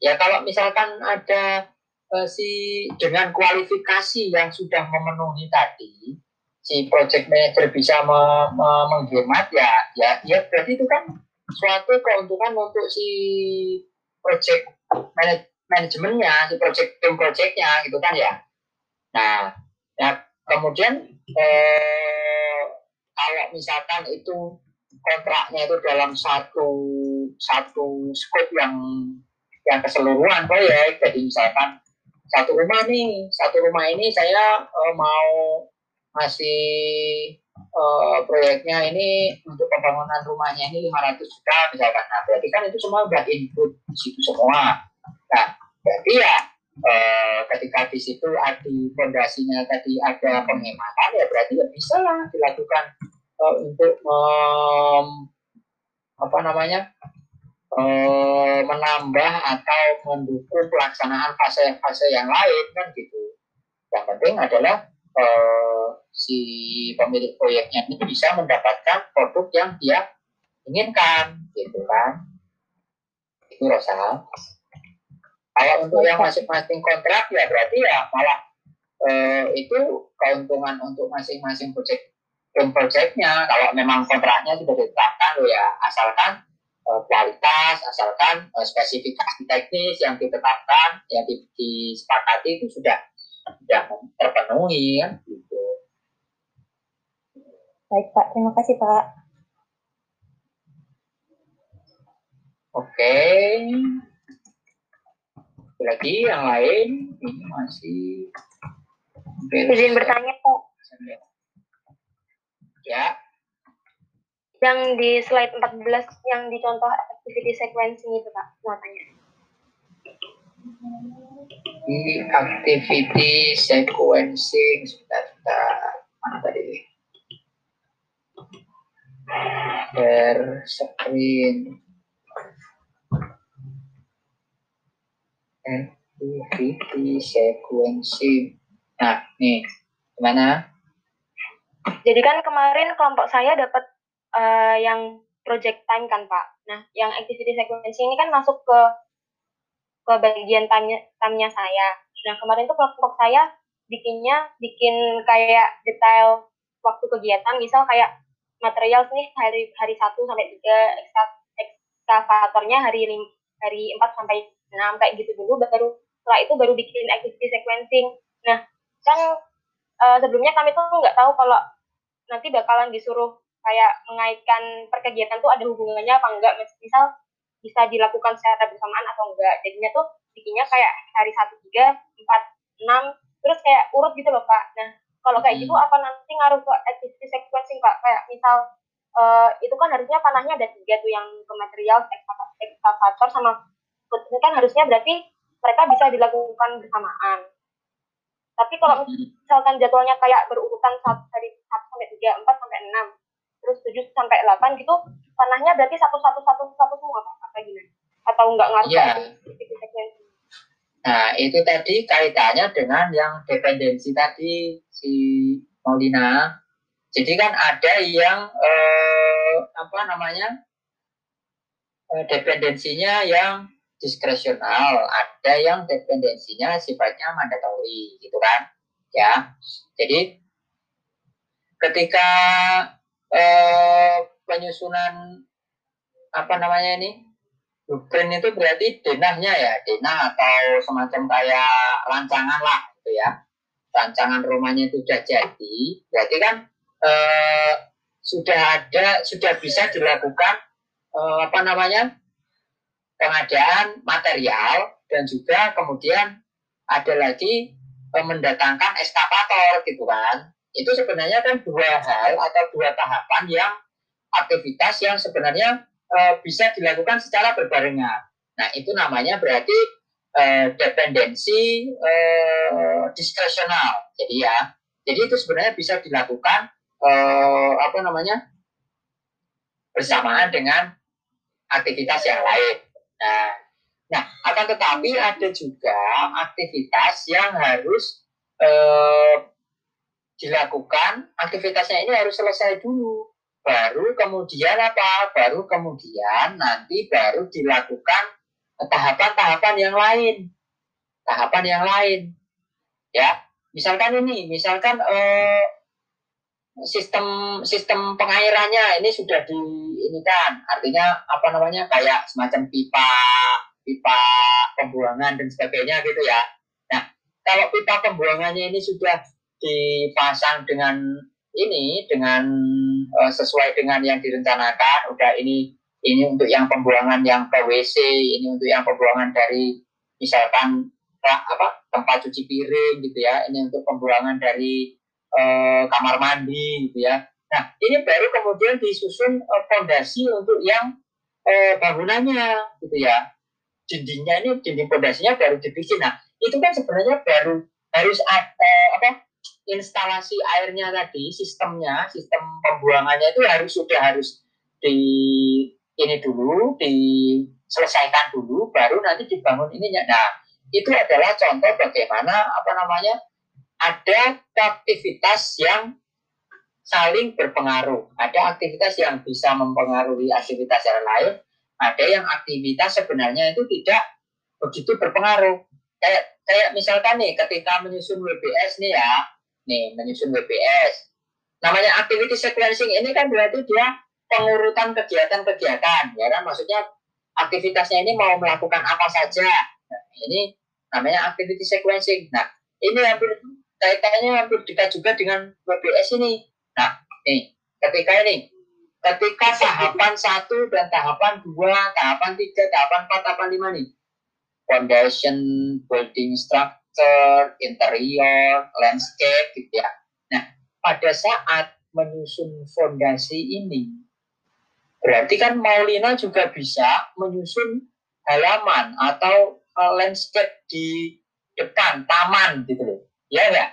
ya kalau misalkan ada eh, si dengan kualifikasi yang sudah memenuhi tadi, si project manager bisa me, me, menghemat ya, ya, ya berarti itu kan suatu keuntungan untuk si project manager manajemennya, si project tim projectnya gitu kan ya. Nah, ya kemudian eh, kalau misalkan itu kontraknya itu dalam satu satu scope yang yang keseluruhan proyek, jadi misalkan satu rumah nih, satu rumah ini saya eh, mau masih uh, proyeknya ini untuk pembangunan rumahnya ini 500 juta misalkan. Nah, berarti kan itu semua udah input di situ semua. Nah, berarti ya eh, ketika di situ di fondasinya tadi ada penghematan ya berarti ya bisa lah dilakukan eh, untuk um, apa namanya eh, menambah atau mendukung pelaksanaan fase-fase yang lain kan gitu. Yang penting adalah eh, si pemilik proyeknya ini bisa mendapatkan produk yang dia inginkan gitu kan. Itu Rosa. Kalau untuk yang masing-masing kontrak ya berarti ya malah eh, itu keuntungan untuk masing-masing project projectnya. Kalau memang kontraknya sudah ditetapkan loh ya asalkan eh, kualitas, asalkan eh, spesifikasi teknis yang ditetapkan, yang disepakati itu sudah sudah terpenuhi kan gitu. Baik Pak, terima kasih Pak. Oke. Okay lagi yang lain ini masih izin bertanya Pak. Ya. Yang di slide 14 yang dicontoh activity sequencing itu Pak. Mau tanya. Di activity sequencing sebentar, sebentar. mana tadi? Share screen activity sequencing. Nah, nih, gimana? Jadi kan kemarin kelompok saya dapat uh, yang project time kan Pak. Nah, yang activity sequencing ini kan masuk ke ke bagian time-nya time saya. Nah, kemarin tuh kelompok saya bikinnya bikin kayak detail waktu kegiatan, misal kayak material nih hari hari 1 sampai 3, ekskavatornya hari hari 4 sampai Nah, kayak gitu dulu baru setelah itu baru bikin activity sequencing. Nah, kan uh, sebelumnya kami tuh nggak tahu kalau nanti bakalan disuruh kayak mengaitkan perkegiatan tuh ada hubungannya apa enggak. Misal bisa dilakukan secara bersamaan atau enggak. Jadinya tuh bikinnya kayak hari satu tiga empat enam terus kayak urut gitu loh Pak. Nah, kalau kayak gitu hmm. apa nanti ngaruh ke activity sequencing Pak? Kayak misal uh, itu kan harusnya panahnya ada tiga tuh yang ke material, ekskavator sama ini kan harusnya berarti mereka bisa dilakukan bersamaan. Tapi kalau misalkan jadwalnya kayak berurutan satu dari satu sampai tiga, empat sampai enam, terus tujuh sampai delapan gitu, tanahnya berarti satu satu satu satu semua? Apa gimana? atau nggak activity sequence? Nah, itu tadi kaitannya dengan yang dependensi tadi si Maulina. Jadi kan ada yang eh, apa namanya eh, dependensinya yang diskresional, ada yang dependensinya sifatnya mandatori, gitu kan? Ya, jadi ketika eh, penyusunan apa namanya ini blueprint itu berarti denahnya ya denah atau semacam kayak rancangan lah gitu ya rancangan rumahnya itu sudah jadi berarti kan eh, sudah ada sudah bisa dilakukan eh, apa namanya pengadaan material dan juga kemudian ada lagi eh, mendatangkan eskavator gitu kan itu sebenarnya kan dua hal atau dua tahapan yang aktivitas yang sebenarnya eh, bisa dilakukan secara berbarengan. Nah, itu namanya berarti eh, dependensi eh, diskresional. Jadi ya, jadi itu sebenarnya bisa dilakukan eh, apa namanya bersamaan dengan aktivitas yang lain. Nah, nah akan tetapi ada juga aktivitas yang harus eh, dilakukan. Aktivitasnya ini harus selesai dulu baru kemudian apa? Baru kemudian nanti baru dilakukan tahapan-tahapan yang lain. Tahapan yang lain. Ya, misalkan ini, misalkan eh, sistem sistem pengairannya ini sudah di ini kan, artinya apa namanya kayak semacam pipa pipa pembuangan dan sebagainya gitu ya. Nah, kalau pipa pembuangannya ini sudah dipasang dengan ini dengan uh, sesuai dengan yang direncanakan udah ini ini untuk yang pembuangan yang ke WC ini untuk yang pembuangan dari misalkan apa tempat cuci piring gitu ya ini untuk pembuangan dari uh, kamar mandi gitu ya. Nah ini baru kemudian disusun fondasi untuk yang uh, bangunannya gitu ya. Dindingnya ini dinding fondasinya baru dibikin. Nah itu kan sebenarnya baru harus ada apa instalasi airnya tadi, sistemnya, sistem pembuangannya itu harus sudah harus di ini dulu, diselesaikan dulu, baru nanti dibangun ininya. Nah, itu adalah contoh bagaimana apa namanya ada aktivitas yang saling berpengaruh. Ada aktivitas yang bisa mempengaruhi aktivitas yang lain, ada yang aktivitas sebenarnya itu tidak begitu berpengaruh. Kayak kayak misalkan nih ketika menyusun WBS nih ya, nih menyusun WBS. Namanya activity sequencing ini kan berarti dia pengurutan kegiatan-kegiatan, ya kan? Maksudnya aktivitasnya ini mau melakukan apa saja. Nah, ini namanya activity sequencing. Nah, ini hampir kaitannya hampir dekat juga dengan WBS ini. Nah, nih, ketika ini, ketika tahapan satu dan tahapan dua, tahapan tiga, tahapan empat, tahapan lima nih, foundation, building structure, interior, landscape, gitu ya. Nah, pada saat menyusun fondasi ini, berarti kan Maulina juga bisa menyusun halaman atau uh, landscape di depan taman gitu loh. Ya enggak?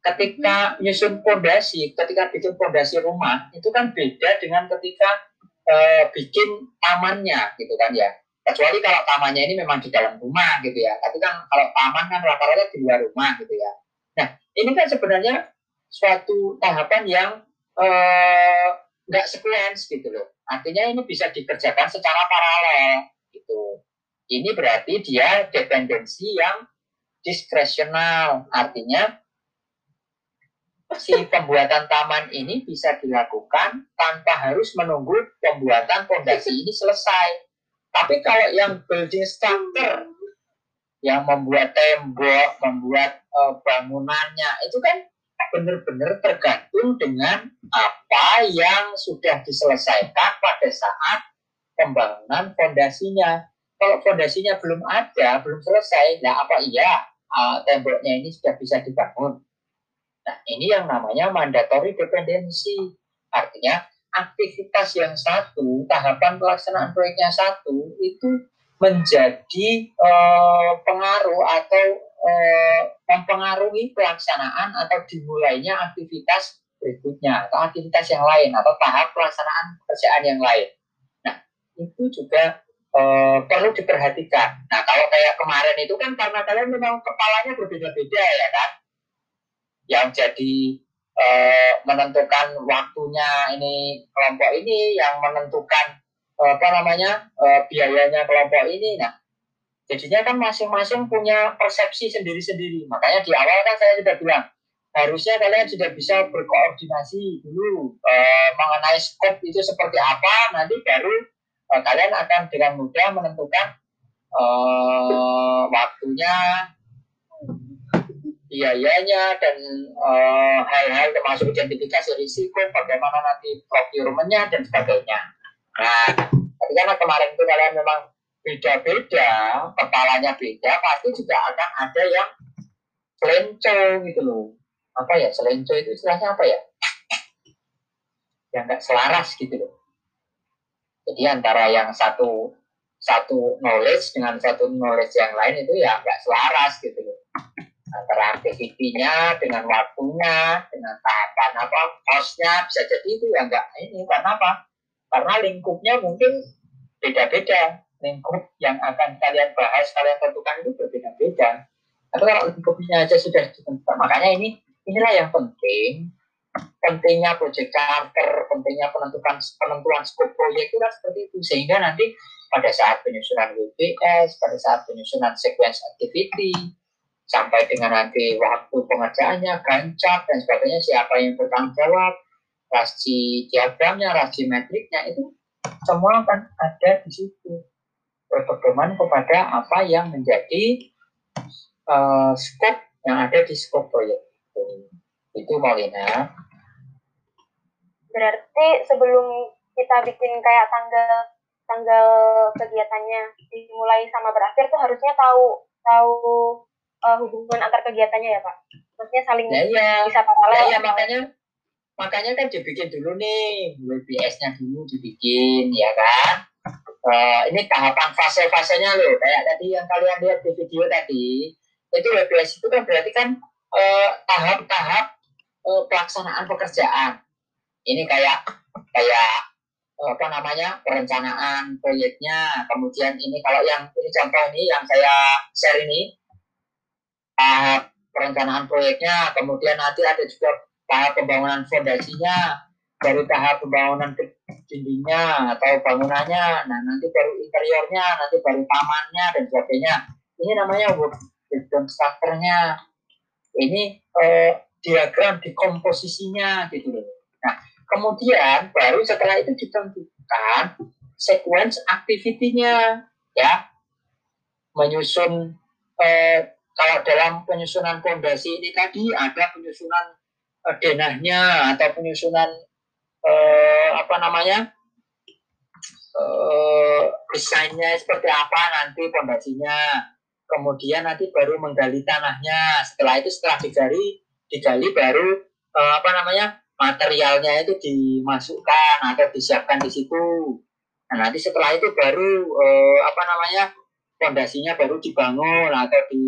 Ketika menyusun fondasi, ketika bikin fondasi rumah, itu kan beda dengan ketika uh, bikin tamannya gitu kan ya. Kecuali kalau tamannya ini memang di dalam rumah gitu ya. Tapi kan kalau taman kan rata-rata di luar rumah gitu ya. Nah ini kan sebenarnya suatu tahapan yang nggak eh, sequence gitu loh. Artinya ini bisa dikerjakan secara paralel gitu. Ini berarti dia dependensi yang diskresional artinya si pembuatan taman ini bisa dilakukan tanpa harus menunggu pembuatan fondasi ini selesai. Tapi kalau yang building structure, yang membuat tembok, membuat uh, bangunannya, itu kan benar-benar tergantung dengan apa yang sudah diselesaikan pada saat pembangunan fondasinya. Kalau fondasinya belum ada, belum selesai, nah apa iya uh, temboknya ini sudah bisa dibangun? Nah, ini yang namanya mandatory dependency. Artinya aktivitas yang satu, tahapan pelaksanaan proyeknya satu, itu menjadi uh, pengaruh atau uh, mempengaruhi pelaksanaan atau dimulainya aktivitas berikutnya atau aktivitas yang lain atau tahap pelaksanaan pekerjaan yang lain. Nah, itu juga eh, perlu diperhatikan. Nah kalau kayak kemarin itu kan karena kalian memang kepalanya berbeda-beda ya kan, yang jadi eh, menentukan waktunya ini kelompok ini, yang menentukan eh, apa namanya biayanya kelompok ini. Nah jadinya kan masing-masing punya persepsi sendiri-sendiri. Makanya di awal kan saya sudah bilang harusnya kalian sudah bisa berkoordinasi dulu mengenai skop itu seperti apa nanti baru eh, kalian akan dengan mudah menentukan eh, waktunya biayanya dan eh, hal-hal termasuk identifikasi risiko bagaimana nanti procurementnya dan sebagainya. Nah karena kemarin itu kalian memang beda-beda kepalanya beda pasti juga akan ada yang selenco gitu loh. Apa ya? Selenco itu istilahnya apa ya? Yang nggak selaras gitu loh jadi antara yang satu satu knowledge dengan satu knowledge yang lain itu ya nggak selaras gitu loh. Antara aktivitinya dengan waktunya dengan tahapan apa costnya bisa jadi itu ya nggak ini karena apa? Karena lingkupnya mungkin beda-beda. Lingkup yang akan kalian bahas kalian tentukan itu berbeda-beda. Tapi kalau lingkupnya aja sudah ditentukan makanya ini inilah yang penting pentingnya project charter pentingnya penentuan penentuan skop proyek itu kan seperti itu. Sehingga nanti pada saat penyusunan WPS pada saat penyusunan sequence activity sampai dengan nanti waktu pengerjaannya gancap dan sebagainya siapa yang bertanggung jawab rasi diagramnya rasi metriknya itu semua akan ada di situ. Berpedoman kepada apa yang menjadi uh, skop yang ada di skop proyek itu. Maulina. Berarti sebelum kita bikin kayak tanggal tanggal kegiatannya dimulai sama berakhir tuh harusnya tahu tahu uh, hubungan antar kegiatannya ya Pak. Maksudnya saling ya, ya. bisa paralel. Ya, ya makanya makanya kan dibikin dulu nih WBS-nya dulu dibikin ya kan. Uh, ini tahapan fase-fasenya loh kayak tadi yang kalian lihat di video tadi itu WBS itu kan berarti kan tahap-tahap uh, uh, pelaksanaan pekerjaan. Ini kayak kayak uh, apa namanya perencanaan proyeknya. Kemudian ini kalau yang ini contoh ini yang saya share ini tahap perencanaan proyeknya. Kemudian nanti ada juga tahap pembangunan fondasinya, dari tahap pembangunan dindingnya atau bangunannya. Nah nanti baru interiornya, nanti baru tamannya dan sebagainya. Ini namanya work structure-nya ini eh, diagram dekomposisinya gitu loh. Kemudian baru setelah itu ditentukan sequence activity-nya ya. Menyusun eh, kalau dalam penyusunan fondasi ini tadi ada penyusunan eh, denahnya atau penyusunan eh, apa namanya? Eh, desainnya seperti apa nanti fondasinya kemudian nanti baru menggali tanahnya. Setelah itu setelah digali, digali baru eh, apa namanya materialnya itu dimasukkan atau disiapkan di situ. Nah nanti setelah itu baru eh, apa namanya fondasinya baru dibangun atau di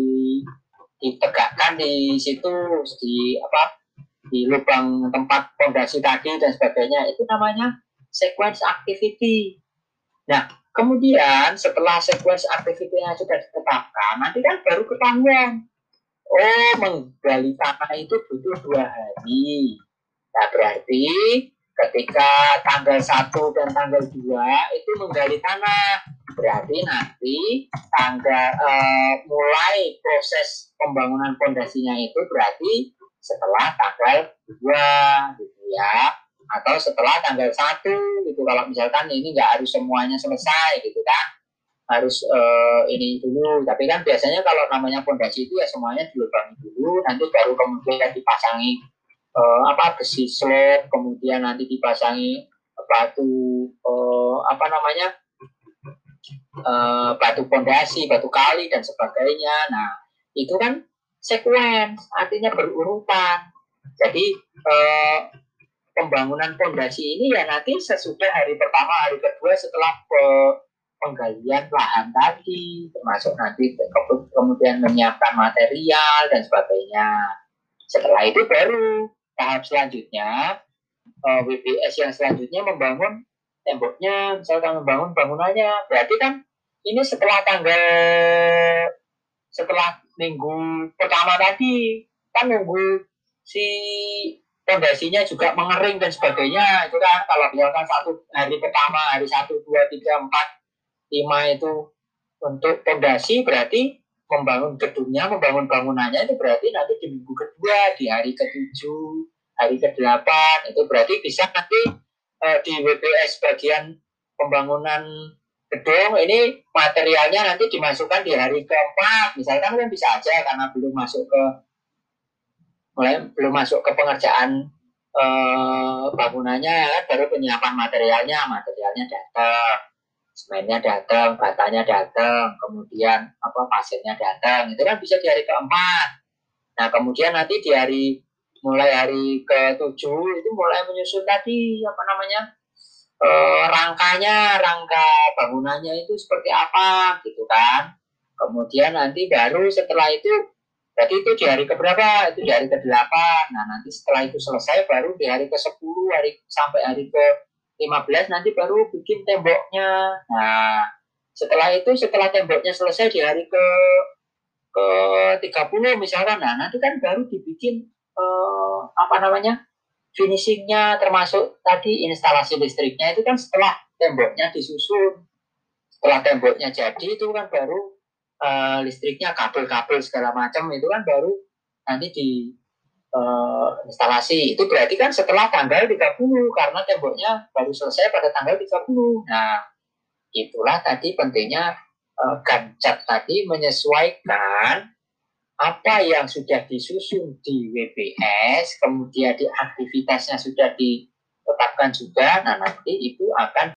ditegakkan di situ di apa di lubang tempat fondasi tadi dan sebagainya itu namanya sequence activity. Nah, Kemudian setelah sequence aktivitasnya sudah ditetapkan, nanti kan baru ketahuan. Oh, menggali tanah itu butuh dua hari. Nah, berarti ketika tanggal 1 dan tanggal 2 itu menggali tanah. Berarti nanti tanggal uh, mulai proses pembangunan fondasinya itu berarti setelah tanggal 2 gitu ya. Atau setelah tanggal satu gitu. Kalau misalkan ini nggak harus semuanya selesai gitu kan. Harus uh, ini dulu. Tapi kan biasanya kalau namanya fondasi itu ya semuanya dilubangi dulu nanti baru kemudian dipasangi uh, apa besi slab kemudian nanti dipasangi batu uh, apa namanya uh, batu fondasi batu kali dan sebagainya nah itu kan sequence artinya berurutan jadi uh, pembangunan fondasi ini ya nanti sesudah hari pertama, hari kedua setelah penggalian lahan tadi, termasuk nanti kemudian menyiapkan material dan sebagainya. Setelah itu baru tahap selanjutnya WBS yang selanjutnya membangun temboknya, misalkan membangun bangunannya, berarti kan ini setelah tanggal setelah minggu pertama tadi kan nunggu si fondasinya juga mengering dan sebagainya. Itu kan kalau misalkan satu hari pertama hari satu dua tiga empat lima itu untuk fondasi berarti membangun gedungnya membangun bangunannya itu berarti nanti di minggu kedua di hari ketujuh hari ke delapan itu berarti bisa nanti eh, di WPS bagian pembangunan gedung ini materialnya nanti dimasukkan di hari keempat. Misalkan kan bisa aja karena belum masuk ke mulai belum masuk ke pengerjaan eh, bangunannya ya kan baru penyiapan materialnya materialnya datang semennya datang batanya datang kemudian apa pasirnya datang itu kan bisa di hari keempat nah kemudian nanti di hari mulai hari ke tujuh itu mulai menyusun tadi apa namanya eh, rangkanya, rangka bangunannya itu seperti apa gitu kan. Kemudian nanti baru setelah itu, berarti itu di hari keberapa? Itu di hari ke-8. Nah nanti setelah itu selesai baru di hari ke-10, hari sampai hari ke-15 nanti baru bikin temboknya. Nah setelah itu, setelah temboknya selesai di hari ke ke 30 misalkan, nah nanti kan baru dibikin eh, apa namanya finishingnya termasuk tadi instalasi listriknya itu kan setelah temboknya disusun setelah temboknya jadi itu kan baru eh, listriknya kabel-kabel segala macam itu kan baru nanti di eh, instalasi. Itu berarti kan setelah tanggal 30 karena temboknya baru selesai pada tanggal 30 nah itulah tadi pentingnya eh, Gancat tadi menyesuaikan apa yang sudah disusun di WBS, kemudian di aktivitasnya sudah ditetapkan juga, nah nanti itu akan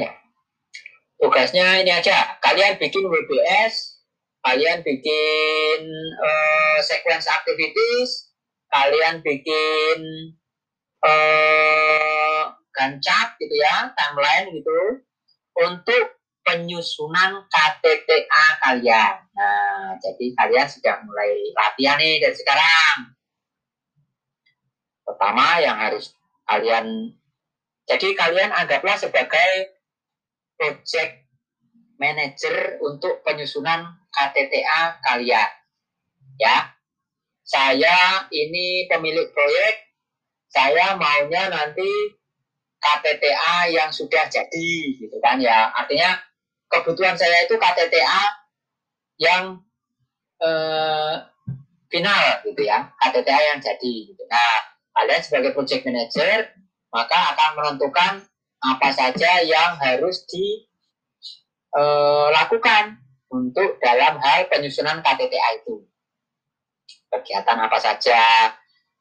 ya? Tugasnya ini aja, kalian bikin WBS, kalian bikin uh, sequence activities, kalian bikin uh, gancap gitu ya, timeline gitu, untuk penyusunan KTTA kalian. Nah, jadi kalian sudah mulai latihan nih dari sekarang. Pertama yang harus kalian, jadi kalian anggaplah sebagai project manager untuk penyusunan KTTA kalian. Ya, saya ini pemilik proyek, saya maunya nanti KTTA yang sudah jadi gitu kan ya artinya kebutuhan saya itu KTTA yang eh, final gitu ya KTTA yang jadi gitu. nah kalian sebagai project manager maka akan menentukan apa saja yang harus dilakukan eh, untuk dalam hal penyusunan KTTA itu kegiatan apa saja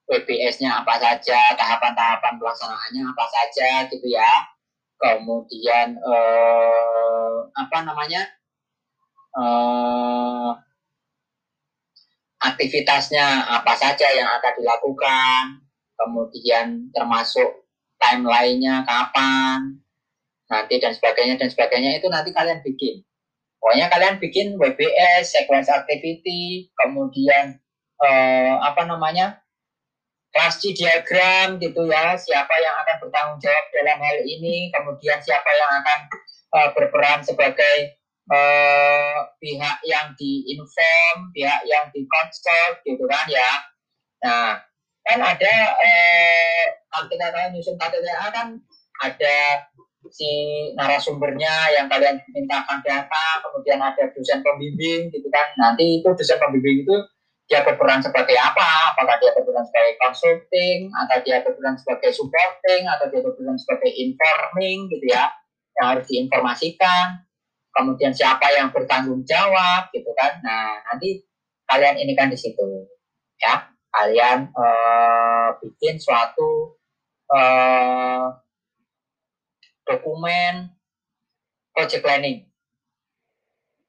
WBS-nya apa saja, tahapan-tahapan pelaksanaannya apa saja gitu ya. Kemudian eh, apa namanya eh, aktivitasnya apa saja yang akan dilakukan, kemudian termasuk timelinenya kapan, nanti dan sebagainya dan sebagainya itu nanti kalian bikin. Pokoknya kalian bikin WBS, sequence activity, kemudian eh, apa namanya pasti diagram gitu ya siapa yang akan bertanggung jawab dalam hal ini kemudian siapa yang akan uh, berperan sebagai uh, pihak yang diinform pihak yang dikonsult gitu kan ya nah kan ada uh, KTTA nyusun KTTA kan ada si narasumbernya yang kalian mintakan data kemudian ada dosen pembimbing gitu kan nanti itu dosen pembimbing itu dia berperan sebagai apa? Apakah dia berperan sebagai consulting, atau dia berperan sebagai supporting, atau dia berperan sebagai informing, gitu ya, yang harus diinformasikan. Kemudian siapa yang bertanggung jawab, gitu kan? Nah, nanti kalian ini kan di situ, ya. Kalian uh, bikin suatu uh, dokumen project planning.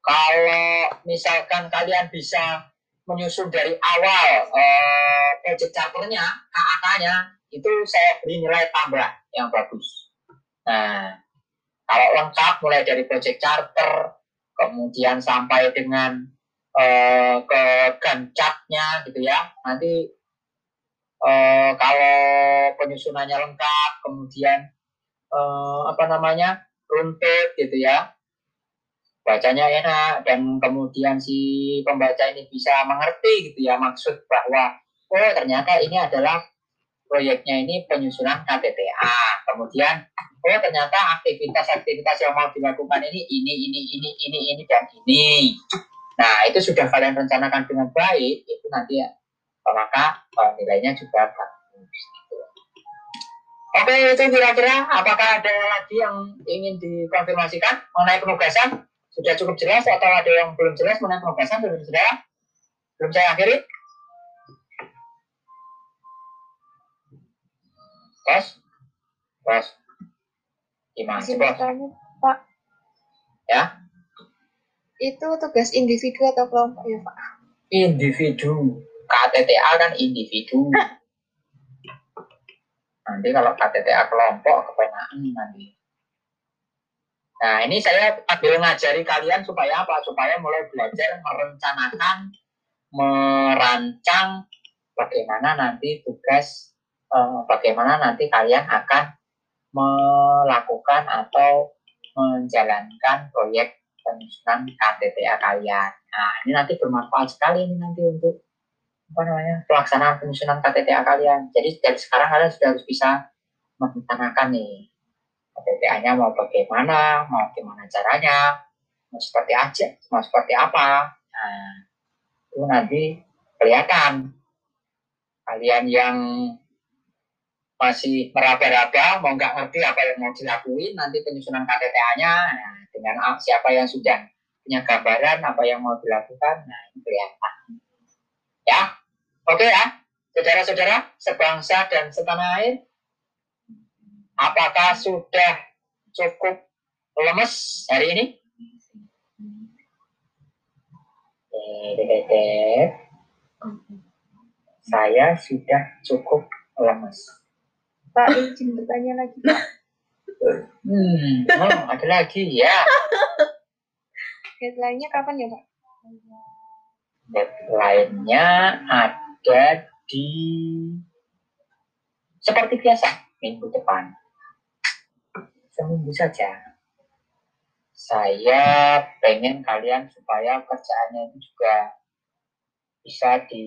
Kalau misalkan kalian bisa menyusun dari awal eh, project charternya, KAK-nya, itu saya beri nilai tambah yang bagus. Nah, kalau lengkap mulai dari project charter, kemudian sampai dengan eh, ke gancatnya gitu ya, nanti eh, kalau penyusunannya lengkap, kemudian eh, apa namanya runtut gitu ya, bacanya enak dan kemudian si pembaca ini bisa mengerti gitu ya maksud bahwa oh ternyata ini adalah proyeknya ini penyusunan KTTA. Kemudian oh ternyata aktivitas-aktivitas yang mau dilakukan ini ini ini ini ini ini dan ini. Nah itu sudah kalian rencanakan dengan baik itu nanti ya maka uh, nilainya juga bagus. Gitu. Oke itu kira-kira apakah ada lagi yang ingin dikonfirmasikan mengenai penugasan? Sudah cukup jelas atau ada yang belum jelas mengenai penugasan belum sudah? Belum saya akhiri? Tos? Tos? Gimana sih, Bos? Pak. Ya? Itu tugas individu atau kelompok ya, Pak? Individu. KTTA kan individu. nanti kalau KTTA kelompok kepenaan nanti. Nah, ini saya ambil ngajari kalian supaya apa? Supaya mulai belajar merencanakan, merancang bagaimana nanti tugas, eh, bagaimana nanti kalian akan melakukan atau menjalankan proyek penyusunan KTTA kalian. Nah, ini nanti bermanfaat sekali ini nanti untuk apa namanya pelaksanaan penyusunan KTTA kalian. Jadi dari sekarang kalian sudah harus bisa merencanakan nih KTTA-nya mau bagaimana, mau gimana caranya, mau seperti aja, mau seperti apa. Nah, itu nanti kelihatan kalian yang masih meraba-raba, mau nggak ngerti apa yang mau dilakuin, nanti penyusunan KTTA-nya nah, dengan siapa yang sudah punya gambaran apa yang mau dilakukan, nah ini kelihatan. Ya, oke ya, saudara-saudara sebangsa dan setanah air, apakah sudah cukup lemes hari ini? Saya sudah cukup lemes. Pak, izin bertanya lagi, Pak. Hmm, oh, ada lagi ya. Deadline-nya kapan ya, Pak? Deadline-nya ada di seperti biasa minggu depan. Seminggu saja. Saya pengen kalian supaya kerjaannya itu juga bisa di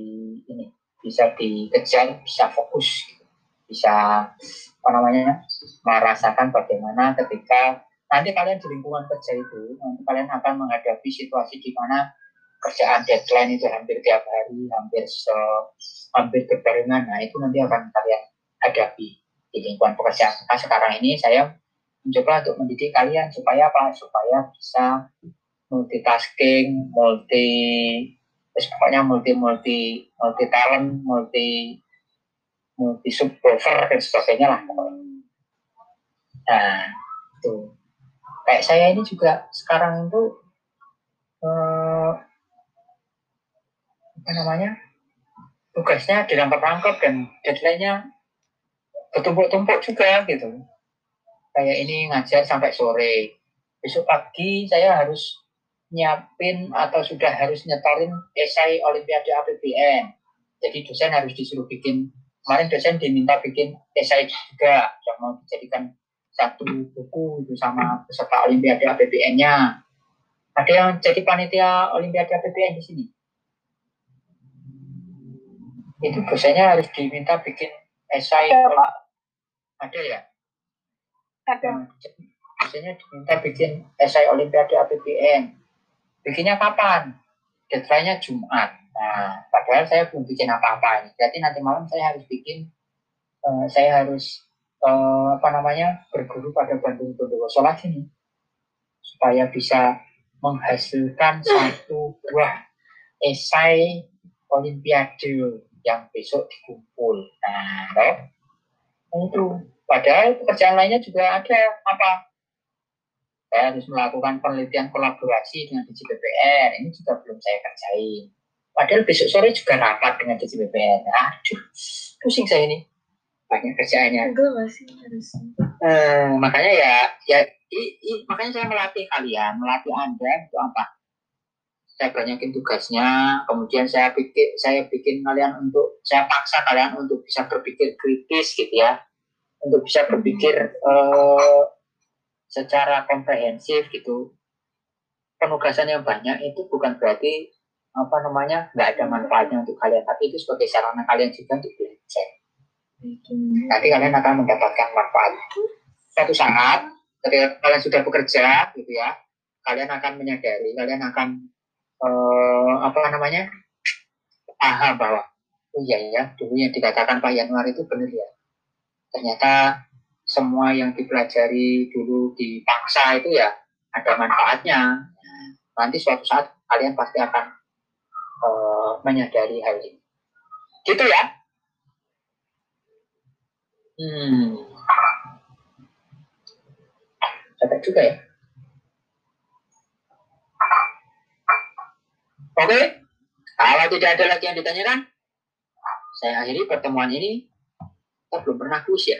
ini bisa dikejar, bisa fokus, bisa apa namanya merasakan bagaimana ketika nanti kalian di lingkungan kerja itu nanti kalian akan menghadapi situasi di mana kerjaan deadline itu hampir tiap hari, hampir se hampir berbarengan. Nah itu nanti akan kalian hadapi di lingkungan pekerjaan. Nah, sekarang ini saya mencoba untuk mendidik kalian supaya apa? Supaya bisa multitasking, multi, pokoknya multi multi multi talent, multi multi subwoofer dan sebagainya lah Nah, itu kayak saya ini juga sekarang itu eh, apa namanya tugasnya dirangkap-rangkap dan deadline-nya bertumpuk-tumpuk juga gitu. Kayak ini ngajar sampai sore. Besok pagi saya harus nyiapin atau sudah harus nyetorin esai Olimpiade APBN. Jadi dosen harus disuruh bikin kemarin dosen diminta bikin esai juga yang mau dijadikan satu buku itu sama peserta Olimpiade APBN-nya. Ada yang jadi panitia Olimpiade APBN di sini? Itu dosennya harus diminta bikin esai. Ada, Pak. Ada ya? Ada. Dosennya diminta bikin esai Olimpiade APBN. Bikinnya kapan? Deadline-nya Jumat. Nah, padahal saya belum bikin apa-apa ini. Jadi nanti malam saya harus bikin, uh, saya harus uh, apa namanya berguru pada Bandung Bondowoso lagi nih, supaya bisa menghasilkan satu buah esai Olimpiade yang besok dikumpul. Nah, itu. Padahal pekerjaan lainnya juga ada apa? Saya harus melakukan penelitian kolaborasi dengan DJPPR. Ini juga belum saya kerjain Padahal besok sore juga rapat dengan DJPPN. Aduh, pusing saya ini. Banyak kerjaannya. Enggak masih harus. Eh, makanya ya, ya i, i, makanya saya melatih kalian, melatih Anda untuk apa? saya banyakin tugasnya kemudian saya bikin saya bikin kalian untuk saya paksa kalian untuk bisa berpikir kritis gitu ya untuk bisa berpikir eh, secara komprehensif gitu penugasan yang banyak itu bukan berarti apa namanya nggak ada manfaatnya untuk kalian tapi itu sebagai sarana kalian juga untuk belajar. Nanti kalian akan mendapatkan manfaat. Satu saat ketika kalian sudah bekerja gitu ya kalian akan menyadari kalian akan eh, apa namanya paham bahwa oh iya ya dulu yang dikatakan Pak Yanuar itu benar ya. Ternyata semua yang dipelajari dulu di paksa itu ya ada manfaatnya. Nanti suatu saat kalian pasti akan eh, menyadari hal ini. Gitu ya. Hmm. Capek juga ya. Oke, kalau tidak ada lagi yang ditanyakan, saya akhiri pertemuan ini. Kita belum pernah kuis ya.